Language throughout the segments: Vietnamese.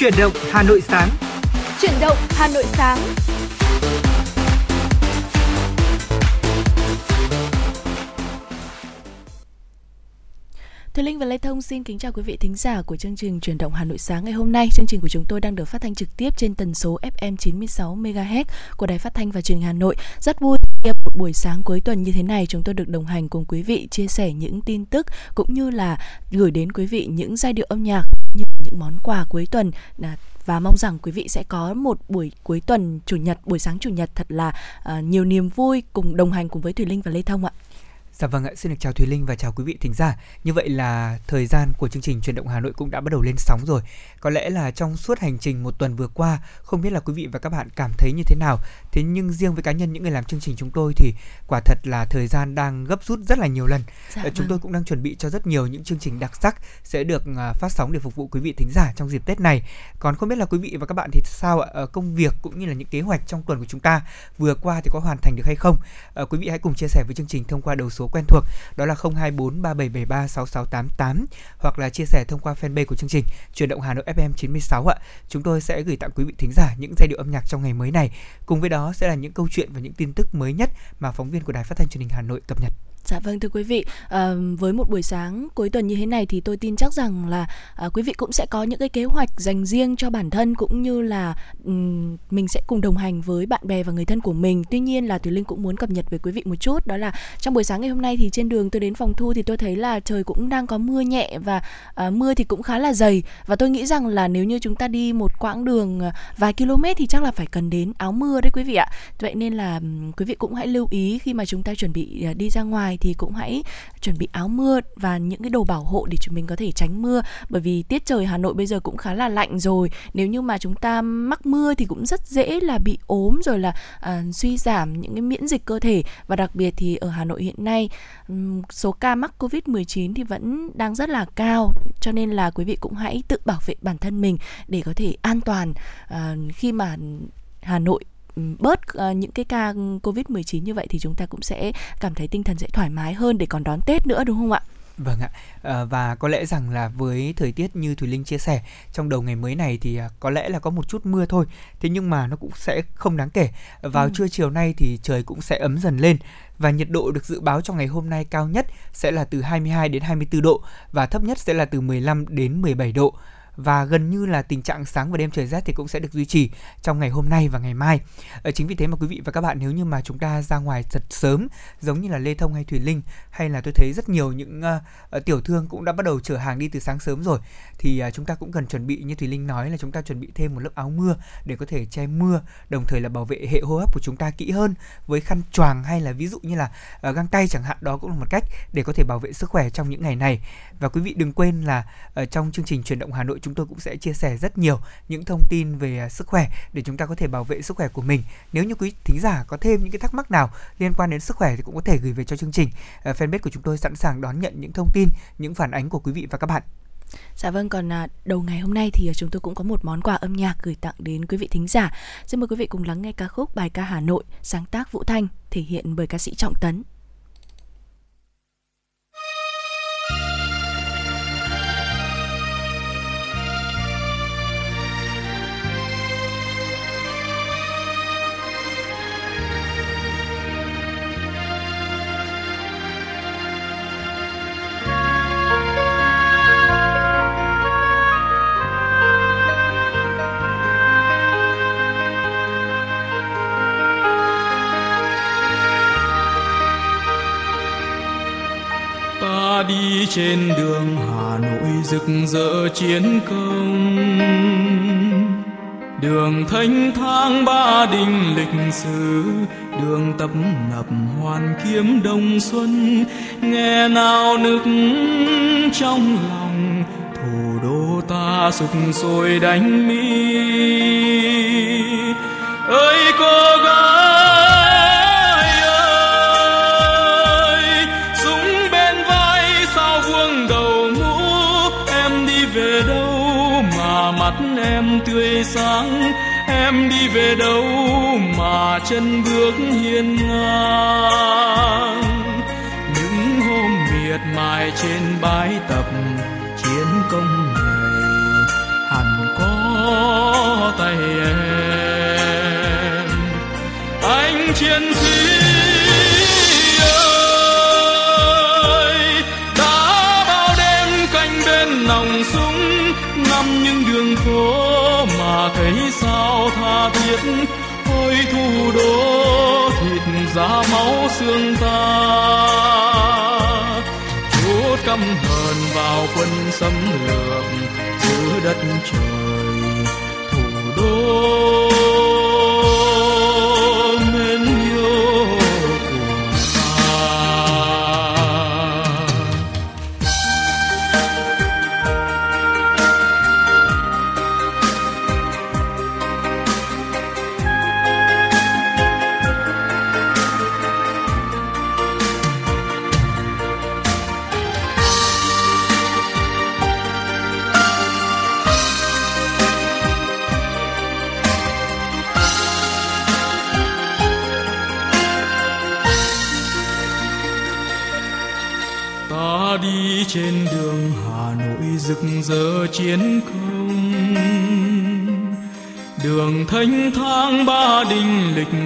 Chuyển động Hà Nội sáng. Chuyển động Hà Nội sáng. Thùy Linh và Lê Thông xin kính chào quý vị thính giả của chương trình Truyền động Hà Nội sáng ngày hôm nay. Chương trình của chúng tôi đang được phát thanh trực tiếp trên tần số FM 96 MHz của Đài Phát thanh và Truyền hình Hà Nội. Rất vui khi một buổi sáng cuối tuần như thế này chúng tôi được đồng hành cùng quý vị chia sẻ những tin tức cũng như là gửi đến quý vị những giai điệu âm nhạc những món quà cuối tuần à, và mong rằng quý vị sẽ có một buổi cuối tuần chủ nhật buổi sáng chủ nhật thật là uh, nhiều niềm vui cùng đồng hành cùng với Thùy Linh và Lê Thông ạ. Dạ vâng ạ, xin được chào Thùy Linh và chào quý vị thính giả. Như vậy là thời gian của chương trình truyền động Hà Nội cũng đã bắt đầu lên sóng rồi. Có lẽ là trong suốt hành trình một tuần vừa qua, không biết là quý vị và các bạn cảm thấy như thế nào. Thế nhưng riêng với cá nhân những người làm chương trình chúng tôi thì quả thật là thời gian đang gấp rút rất là nhiều lần. Dạ vâng. Chúng tôi cũng đang chuẩn bị cho rất nhiều những chương trình đặc sắc sẽ được à, phát sóng để phục vụ quý vị thính giả trong dịp Tết này. Còn không biết là quý vị và các bạn thì sao ạ? Ở công việc cũng như là những kế hoạch trong tuần của chúng ta vừa qua thì có hoàn thành được hay không? À, quý vị hãy cùng chia sẻ với chương trình thông qua đầu số quen thuộc đó là 024 3773 6688 hoặc là chia sẻ thông qua fanpage của chương trình Truyền động Hà Nội FM 96 ạ. Chúng tôi sẽ gửi tặng quý vị thính giả những giai điệu âm nhạc trong ngày mới này. Cùng với đó sẽ là những câu chuyện và những tin tức mới nhất mà phóng viên của Đài Phát thanh Truyền hình Hà Nội cập nhật. Dạ vâng thưa quý vị, à, với một buổi sáng cuối tuần như thế này thì tôi tin chắc rằng là à, quý vị cũng sẽ có những cái kế hoạch dành riêng cho bản thân cũng như là um, mình sẽ cùng đồng hành với bạn bè và người thân của mình. Tuy nhiên là Thùy Linh cũng muốn cập nhật với quý vị một chút đó là trong buổi sáng ngày hôm nay thì trên đường tôi đến phòng thu thì tôi thấy là trời cũng đang có mưa nhẹ và à, mưa thì cũng khá là dày và tôi nghĩ rằng là nếu như chúng ta đi một quãng đường à, vài km thì chắc là phải cần đến áo mưa đấy quý vị ạ. Vậy nên là quý vị cũng hãy lưu ý khi mà chúng ta chuẩn bị à, đi ra ngoài thì cũng hãy chuẩn bị áo mưa và những cái đồ bảo hộ để chúng mình có thể tránh mưa. Bởi vì tiết trời Hà Nội bây giờ cũng khá là lạnh rồi. Nếu như mà chúng ta mắc mưa thì cũng rất dễ là bị ốm rồi là uh, suy giảm những cái miễn dịch cơ thể. Và đặc biệt thì ở Hà Nội hiện nay um, số ca mắc Covid-19 thì vẫn đang rất là cao. Cho nên là quý vị cũng hãy tự bảo vệ bản thân mình để có thể an toàn uh, khi mà Hà Nội bớt uh, những cái ca Covid-19 như vậy thì chúng ta cũng sẽ cảm thấy tinh thần sẽ thoải mái hơn để còn đón Tết nữa đúng không ạ? Vâng ạ, à, và có lẽ rằng là với thời tiết như Thùy Linh chia sẻ trong đầu ngày mới này thì à, có lẽ là có một chút mưa thôi, thế nhưng mà nó cũng sẽ không đáng kể. Vào ừ. trưa chiều nay thì trời cũng sẽ ấm dần lên và nhiệt độ được dự báo trong ngày hôm nay cao nhất sẽ là từ 22 đến 24 độ và thấp nhất sẽ là từ 15 đến 17 độ và gần như là tình trạng sáng và đêm trời rét thì cũng sẽ được duy trì trong ngày hôm nay và ngày mai. Ở chính vì thế mà quý vị và các bạn nếu như mà chúng ta ra ngoài thật sớm giống như là Lê Thông hay Thủy Linh hay là tôi thấy rất nhiều những uh, tiểu thương cũng đã bắt đầu chở hàng đi từ sáng sớm rồi thì uh, chúng ta cũng cần chuẩn bị như Thủy Linh nói là chúng ta chuẩn bị thêm một lớp áo mưa để có thể che mưa đồng thời là bảo vệ hệ hô hấp của chúng ta kỹ hơn với khăn choàng hay là ví dụ như là uh, găng tay chẳng hạn đó cũng là một cách để có thể bảo vệ sức khỏe trong những ngày này và quý vị đừng quên là ở trong chương trình truyền động Hà Nội chúng chúng tôi cũng sẽ chia sẻ rất nhiều những thông tin về à, sức khỏe để chúng ta có thể bảo vệ sức khỏe của mình. Nếu như quý thính giả có thêm những cái thắc mắc nào liên quan đến sức khỏe thì cũng có thể gửi về cho chương trình. Ờ, fanpage của chúng tôi sẵn sàng đón nhận những thông tin, những phản ánh của quý vị và các bạn. Dạ vâng, còn à, đầu ngày hôm nay thì à, chúng tôi cũng có một món quà âm nhạc gửi tặng đến quý vị thính giả. Xin mời quý vị cùng lắng nghe ca khúc bài ca Hà Nội, sáng tác Vũ Thanh, thể hiện bởi ca sĩ Trọng Tấn. Trên đường Hà Nội rực rỡ chiến công. Đường thanh thang ba đình lịch sử, đường tập nập hoàn kiếm đông xuân. Nghe nào nức trong lòng, thủ đô ta sục sôi đánh mi. Ơi cô em đi về đâu mà chân bước hiên ngang? Những hôm miệt mài trên bãi tập chiến công này, hẳn có tay em. Anh chiến sĩ tha ôi thủ đô thịt da máu xương ta. Chút căm hờn vào quân xâm lược giữa đất trời.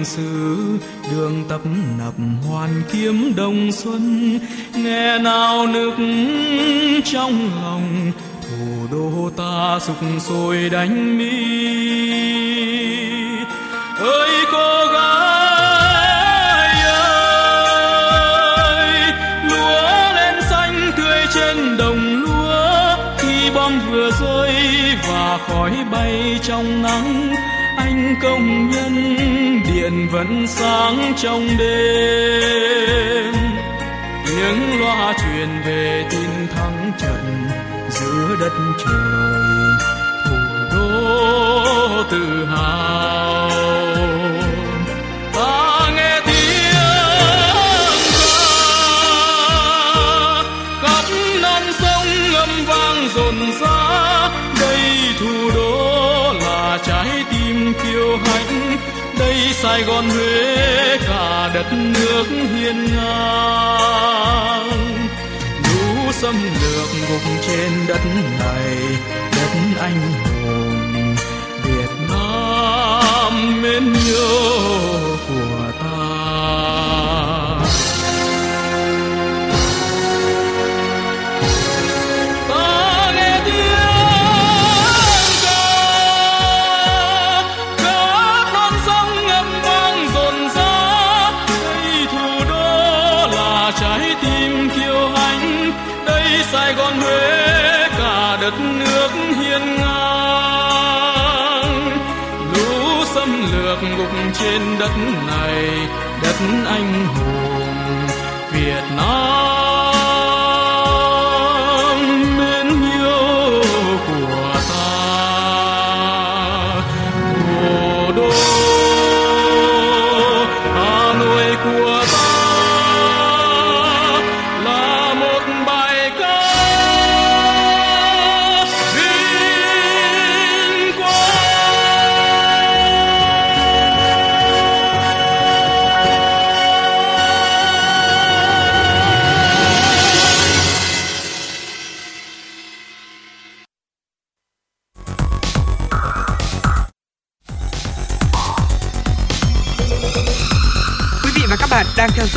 Sử đường tập nập hoàn kiếm đông xuân. Nghe nào nước trong lòng, thủ đô ta sục sôi đánh mi. Ơi, cô gái ơi, lúa lên xanh tươi trên đồng lúa. Khi bom vừa rơi và khói bay trong nắng, anh công nhân vẫn sáng trong đêm. Tiếng loa truyền về tin thắng trận giữa đất trời, thủ đô tự hào. Ta nghe tiếng ca, khắp non sông ngâm vang rộn rã. Đây thủ đô là trái tim kiêu hãnh sài gòn huế cả đất nước hiên ngang. Lũ xâm lược gục trên đất này, đất anh anh hùng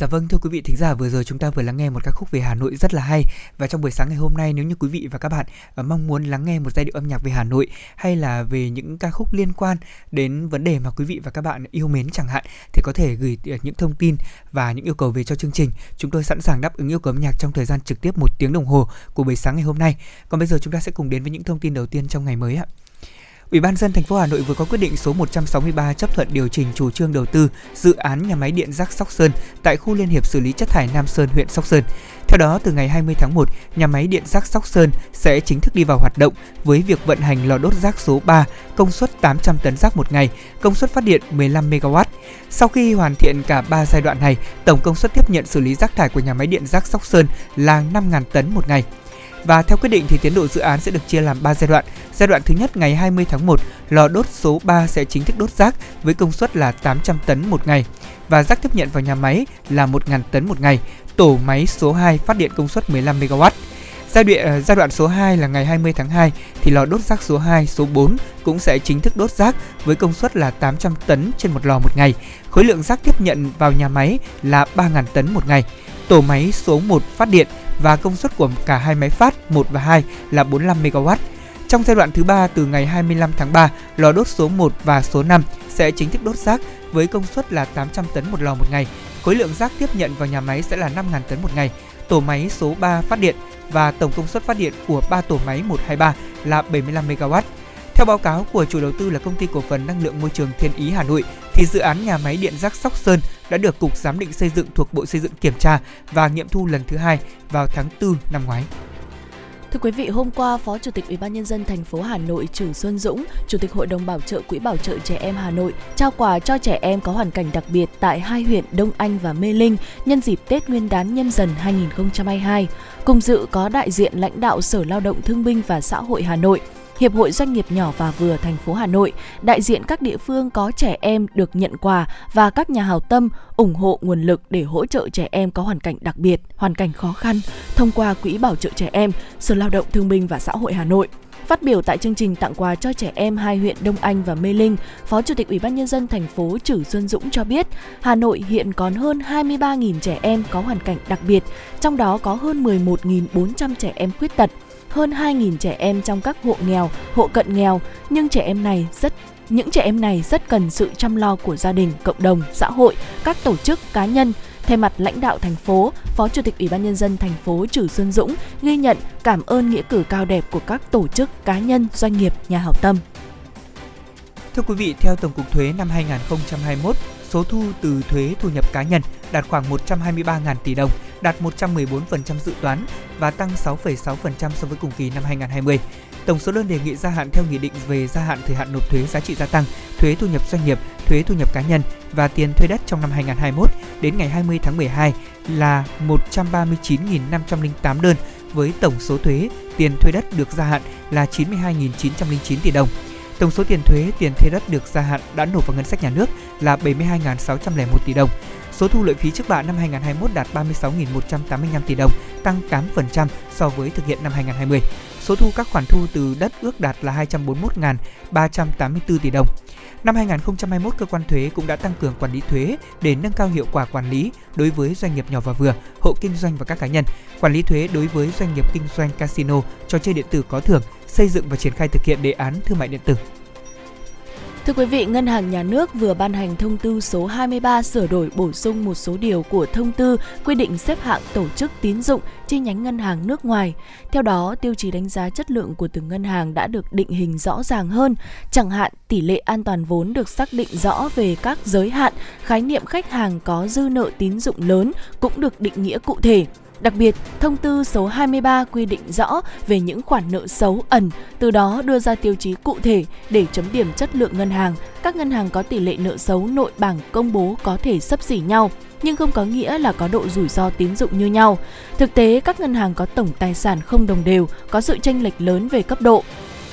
Dạ vâng thưa quý vị thính giả, vừa rồi chúng ta vừa lắng nghe một ca khúc về Hà Nội rất là hay và trong buổi sáng ngày hôm nay, nếu như quý vị và các bạn à, mong muốn lắng nghe một giai điệu âm nhạc về Hà Nội hay là về những ca khúc liên quan đến vấn đề mà quý vị và các bạn yêu mến chẳng hạn, thì có thể gửi à, những thông tin và những yêu cầu về cho chương trình. Chúng tôi sẵn sàng đáp ứng yêu cầu âm nhạc trong thời gian trực tiếp một tiếng đồng hồ của buổi sáng ngày hôm nay. Còn bây giờ chúng ta sẽ cùng đến với những thông tin đầu tiên trong ngày mới ạ. Ủy ban dân thành phố Hà Nội vừa có quyết định số 163 chấp thuận điều chỉnh chủ trương đầu tư dự án nhà máy điện rác Sóc Sơn tại khu liên hiệp xử lý chất thải Nam Sơn, huyện Sóc Sơn. Theo đó, từ ngày 20 tháng 1, nhà máy điện rác Sóc Sơn sẽ chính thức đi vào hoạt động với việc vận hành lò đốt rác số 3, công suất 800 tấn rác một ngày, công suất phát điện 15 MW. Sau khi hoàn thiện cả 3 giai đoạn này, tổng công suất tiếp nhận xử lý rác thải của nhà máy điện rác Sóc Sơn là 5.000 tấn một ngày. Và theo quyết định thì tiến độ dự án sẽ được chia làm 3 giai đoạn. Giai đoạn thứ nhất ngày 20 tháng 1, lò đốt số 3 sẽ chính thức đốt rác với công suất là 800 tấn một ngày và rác tiếp nhận vào nhà máy là 1.000 tấn một ngày. Tổ máy số 2 phát điện công suất 15 MW. Giai đoạn, ờ, giai đoạn số 2 là ngày 20 tháng 2 thì lò đốt rác số 2, số 4 cũng sẽ chính thức đốt rác với công suất là 800 tấn trên một lò một ngày. Khối lượng rác tiếp nhận vào nhà máy là 3.000 tấn một ngày. Tổ máy số 1 phát điện và công suất của cả hai máy phát 1 và 2 là 45 MW. Trong giai đoạn thứ ba từ ngày 25 tháng 3, lò đốt số 1 và số 5 sẽ chính thức đốt rác với công suất là 800 tấn một lò một ngày. Khối lượng rác tiếp nhận vào nhà máy sẽ là 5.000 tấn một ngày. Tổ máy số 3 phát điện và tổng công suất phát điện của 3 tổ máy 123 là 75 MW. Theo báo cáo của chủ đầu tư là công ty cổ phần năng lượng môi trường Thiên Ý Hà Nội thì dự án nhà máy điện rác Sóc Sơn đã được Cục Giám định xây dựng thuộc Bộ Xây dựng kiểm tra và nghiệm thu lần thứ hai vào tháng 4 năm ngoái. Thưa quý vị, hôm qua, Phó Chủ tịch Ủy ban nhân dân thành phố Hà Nội Trử Xuân Dũng, Chủ tịch Hội đồng Bảo trợ Quỹ Bảo trợ Trẻ Em Hà Nội trao quà cho trẻ em có hoàn cảnh đặc biệt tại hai huyện Đông Anh và Mê Linh nhân dịp Tết Nguyên đán nhâm dần 2022. Cùng dự có đại diện lãnh đạo Sở Lao động Thương binh và Xã hội Hà Nội, Hiệp hội Doanh nghiệp nhỏ và vừa thành phố Hà Nội, đại diện các địa phương có trẻ em được nhận quà và các nhà hào tâm ủng hộ nguồn lực để hỗ trợ trẻ em có hoàn cảnh đặc biệt, hoàn cảnh khó khăn thông qua Quỹ Bảo trợ Trẻ Em, Sở Lao động Thương binh và Xã hội Hà Nội. Phát biểu tại chương trình tặng quà cho trẻ em hai huyện Đông Anh và Mê Linh, Phó Chủ tịch Ủy ban nhân dân thành phố Trử Xuân Dũng cho biết, Hà Nội hiện còn hơn 23.000 trẻ em có hoàn cảnh đặc biệt, trong đó có hơn 11.400 trẻ em khuyết tật, hơn 2.000 trẻ em trong các hộ nghèo, hộ cận nghèo, nhưng trẻ em này rất những trẻ em này rất cần sự chăm lo của gia đình, cộng đồng, xã hội, các tổ chức, cá nhân. Thay mặt lãnh đạo thành phố, Phó Chủ tịch Ủy ban nhân dân thành phố Trử Xuân Dũng ghi nhận, cảm ơn nghĩa cử cao đẹp của các tổ chức, cá nhân, doanh nghiệp, nhà hảo tâm. Thưa quý vị, theo Tổng cục Thuế năm 2021, số thu từ thuế thu nhập cá nhân đạt khoảng 123.000 tỷ đồng, đạt 114% dự toán và tăng 6,6% so với cùng kỳ năm 2020. Tổng số đơn đề nghị gia hạn theo nghị định về gia hạn thời hạn nộp thuế giá trị gia tăng, thuế thu nhập doanh nghiệp, thuế thu nhập cá nhân và tiền thuê đất trong năm 2021 đến ngày 20 tháng 12 là 139.508 đơn với tổng số thuế tiền thuê đất được gia hạn là 92.909 tỷ đồng. Tổng số tiền thuế tiền thuê đất được gia hạn đã nộp vào ngân sách nhà nước là 72.601 tỷ đồng. Số thu lợi phí trước bạ năm 2021 đạt 36.185 tỷ đồng, tăng 8% so với thực hiện năm 2020. Số thu các khoản thu từ đất ước đạt là 241.384 tỷ đồng. Năm 2021, cơ quan thuế cũng đã tăng cường quản lý thuế để nâng cao hiệu quả quản lý đối với doanh nghiệp nhỏ và vừa, hộ kinh doanh và các cá nhân, quản lý thuế đối với doanh nghiệp kinh doanh casino, trò chơi điện tử có thưởng, xây dựng và triển khai thực hiện đề án thương mại điện tử. Thưa quý vị, Ngân hàng Nhà nước vừa ban hành thông tư số 23 sửa đổi bổ sung một số điều của thông tư quy định xếp hạng tổ chức tín dụng chi nhánh ngân hàng nước ngoài. Theo đó, tiêu chí đánh giá chất lượng của từng ngân hàng đã được định hình rõ ràng hơn, chẳng hạn tỷ lệ an toàn vốn được xác định rõ về các giới hạn, khái niệm khách hàng có dư nợ tín dụng lớn cũng được định nghĩa cụ thể. Đặc biệt, thông tư số 23 quy định rõ về những khoản nợ xấu ẩn, từ đó đưa ra tiêu chí cụ thể để chấm điểm chất lượng ngân hàng. Các ngân hàng có tỷ lệ nợ xấu nội bảng công bố có thể sấp xỉ nhau, nhưng không có nghĩa là có độ rủi ro tín dụng như nhau. Thực tế, các ngân hàng có tổng tài sản không đồng đều, có sự tranh lệch lớn về cấp độ.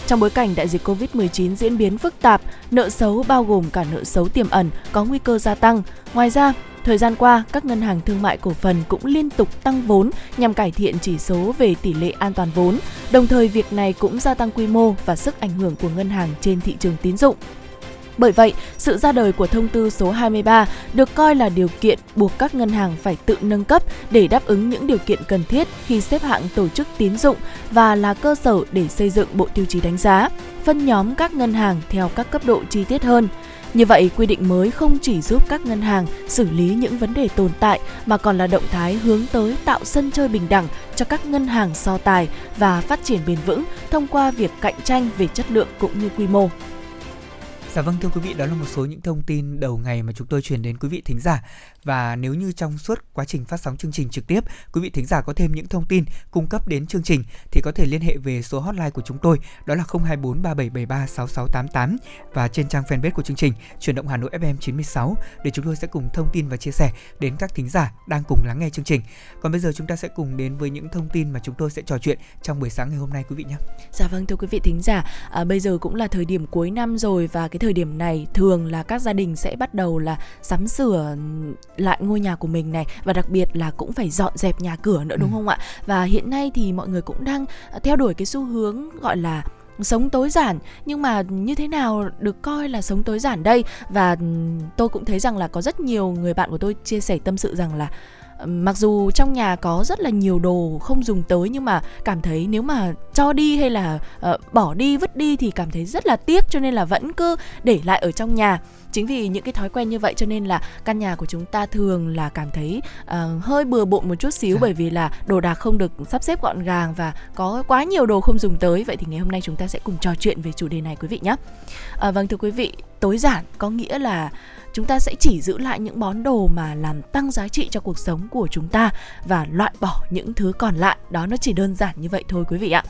Trong bối cảnh đại dịch Covid-19 diễn biến phức tạp, nợ xấu bao gồm cả nợ xấu tiềm ẩn có nguy cơ gia tăng. Ngoài ra, Thời gian qua, các ngân hàng thương mại cổ phần cũng liên tục tăng vốn nhằm cải thiện chỉ số về tỷ lệ an toàn vốn. Đồng thời, việc này cũng gia tăng quy mô và sức ảnh hưởng của ngân hàng trên thị trường tín dụng. Bởi vậy, sự ra đời của thông tư số 23 được coi là điều kiện buộc các ngân hàng phải tự nâng cấp để đáp ứng những điều kiện cần thiết khi xếp hạng tổ chức tín dụng và là cơ sở để xây dựng bộ tiêu chí đánh giá, phân nhóm các ngân hàng theo các cấp độ chi tiết hơn. Như vậy, quy định mới không chỉ giúp các ngân hàng xử lý những vấn đề tồn tại mà còn là động thái hướng tới tạo sân chơi bình đẳng cho các ngân hàng so tài và phát triển bền vững thông qua việc cạnh tranh về chất lượng cũng như quy mô. Dạ vâng thưa quý vị, đó là một số những thông tin đầu ngày mà chúng tôi truyền đến quý vị thính giả. Và nếu như trong suốt quá trình phát sóng chương trình trực tiếp, quý vị thính giả có thêm những thông tin cung cấp đến chương trình thì có thể liên hệ về số hotline của chúng tôi, đó là 024 3773 6688 và trên trang fanpage của chương trình Chuyển động Hà Nội FM 96 để chúng tôi sẽ cùng thông tin và chia sẻ đến các thính giả đang cùng lắng nghe chương trình. Còn bây giờ chúng ta sẽ cùng đến với những thông tin mà chúng tôi sẽ trò chuyện trong buổi sáng ngày hôm nay quý vị nhé. Dạ vâng thưa quý vị thính giả, à, bây giờ cũng là thời điểm cuối năm rồi và cái thời điểm này thường là các gia đình sẽ bắt đầu là sắm sửa lại ngôi nhà của mình này và đặc biệt là cũng phải dọn dẹp nhà cửa nữa đúng ừ. không ạ? Và hiện nay thì mọi người cũng đang à, theo đuổi cái xu hướng gọi là sống tối giản nhưng mà như thế nào được coi là sống tối giản đây và tôi cũng thấy rằng là có rất nhiều người bạn của tôi chia sẻ tâm sự rằng là mặc dù trong nhà có rất là nhiều đồ không dùng tới nhưng mà cảm thấy nếu mà cho đi hay là uh, bỏ đi vứt đi thì cảm thấy rất là tiếc cho nên là vẫn cứ để lại ở trong nhà. Chính vì những cái thói quen như vậy cho nên là căn nhà của chúng ta thường là cảm thấy uh, hơi bừa bộn một chút xíu dạ. bởi vì là đồ đạc không được sắp xếp gọn gàng và có quá nhiều đồ không dùng tới. Vậy thì ngày hôm nay chúng ta sẽ cùng trò chuyện về chủ đề này quý vị nhé. Uh, vâng thưa quý vị tối giản có nghĩa là chúng ta sẽ chỉ giữ lại những món đồ mà làm tăng giá trị cho cuộc sống của chúng ta và loại bỏ những thứ còn lại đó nó chỉ đơn giản như vậy thôi quý vị ạ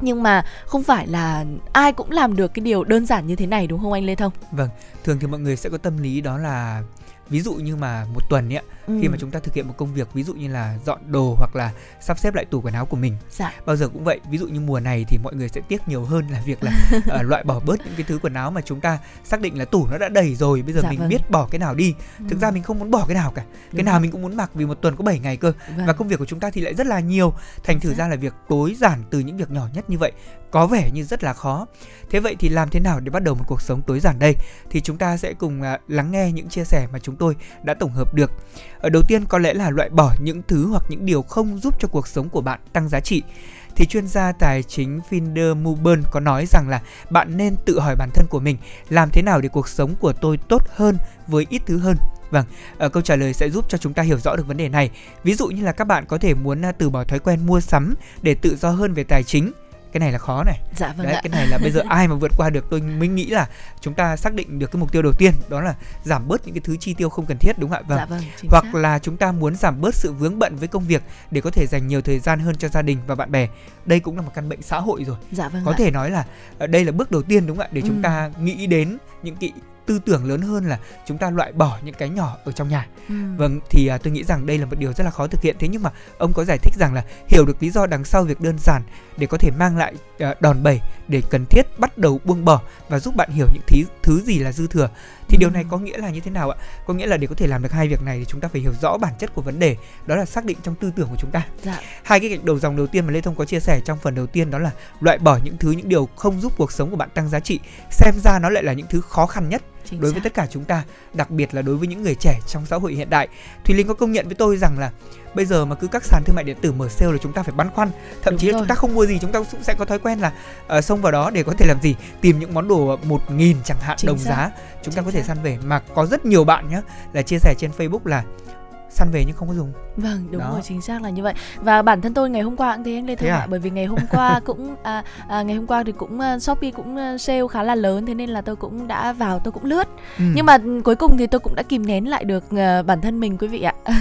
nhưng mà không phải là ai cũng làm được cái điều đơn giản như thế này đúng không anh Lê Thông? Vâng, thường thì mọi người sẽ có tâm lý đó là ví dụ như mà một tuần ấy ừ. khi mà chúng ta thực hiện một công việc ví dụ như là dọn đồ hoặc là sắp xếp lại tủ quần áo của mình dạ. bao giờ cũng vậy ví dụ như mùa này thì mọi người sẽ tiếc nhiều hơn là việc là uh, loại bỏ bớt những cái thứ quần áo mà chúng ta xác định là tủ nó đã đầy rồi bây giờ dạ, mình vâng. biết bỏ cái nào đi thực ừ. ra mình không muốn bỏ cái nào cả cái Đúng nào rồi. mình cũng muốn mặc vì một tuần có 7 ngày cơ vâng. và công việc của chúng ta thì lại rất là nhiều thành thử ra là việc tối giản từ những việc nhỏ nhất như vậy có vẻ như rất là khó thế vậy thì làm thế nào để bắt đầu một cuộc sống tối giản đây thì chúng ta sẽ cùng uh, lắng nghe những chia sẻ mà chúng tôi đã tổng hợp được Ờ, đầu tiên có lẽ là loại bỏ những thứ hoặc những điều không giúp cho cuộc sống của bạn tăng giá trị thì chuyên gia tài chính Finder Muburn có nói rằng là bạn nên tự hỏi bản thân của mình làm thế nào để cuộc sống của tôi tốt hơn với ít thứ hơn. Vâng, ờ, câu trả lời sẽ giúp cho chúng ta hiểu rõ được vấn đề này. Ví dụ như là các bạn có thể muốn à, từ bỏ thói quen mua sắm để tự do hơn về tài chính cái này là khó này dạ vâng Đấy, ạ. cái này là bây giờ ai mà vượt qua được tôi mới nghĩ là chúng ta xác định được cái mục tiêu đầu tiên đó là giảm bớt những cái thứ chi tiêu không cần thiết đúng không ạ vâng, dạ vâng hoặc xác. là chúng ta muốn giảm bớt sự vướng bận với công việc để có thể dành nhiều thời gian hơn cho gia đình và bạn bè đây cũng là một căn bệnh xã hội rồi dạ vâng có ạ. thể nói là ờ, đây là bước đầu tiên đúng không ạ để ừ. chúng ta nghĩ đến những cái tư tưởng lớn hơn là chúng ta loại bỏ những cái nhỏ ở trong nhà ừ. vâng thì à, tôi nghĩ rằng đây là một điều rất là khó thực hiện thế nhưng mà ông có giải thích rằng là hiểu được lý do đằng sau việc đơn giản để có thể mang lại à, đòn bẩy để cần thiết bắt đầu buông bỏ và giúp bạn hiểu những thứ thứ gì là dư thừa thì ừ. điều này có nghĩa là như thế nào ạ có nghĩa là để có thể làm được hai việc này thì chúng ta phải hiểu rõ bản chất của vấn đề đó là xác định trong tư tưởng của chúng ta dạ. hai cái gạch đầu dòng đầu tiên mà lê thông có chia sẻ trong phần đầu tiên đó là loại bỏ những thứ những điều không giúp cuộc sống của bạn tăng giá trị xem ra nó lại là những thứ khó khăn nhất Chính đối xác. với tất cả chúng ta đặc biệt là đối với những người trẻ trong xã hội hiện đại thùy linh có công nhận với tôi rằng là bây giờ mà cứ các sàn thương mại điện tử mở sale là chúng ta phải băn khoăn. Thậm Đúng chí là chúng ta không mua gì chúng ta cũng sẽ có thói quen là uh, xông vào đó để có thể làm gì? Tìm những món đồ một nghìn chẳng hạn Chính đồng xác. giá chúng Chính ta có thể săn về. Mà có rất nhiều bạn nhé là chia sẻ trên facebook là săn về nhưng không có dùng. Vâng đúng Đó. rồi chính xác là như vậy. Và bản thân tôi ngày hôm qua cũng thế anh lê thông à? ạ bởi vì ngày hôm qua cũng à, à, ngày hôm qua thì cũng uh, shopee cũng uh, sale khá là lớn thế nên là tôi cũng đã vào tôi cũng lướt. Ừ. nhưng mà cuối cùng thì tôi cũng đã kìm nén lại được uh, bản thân mình quý vị ạ.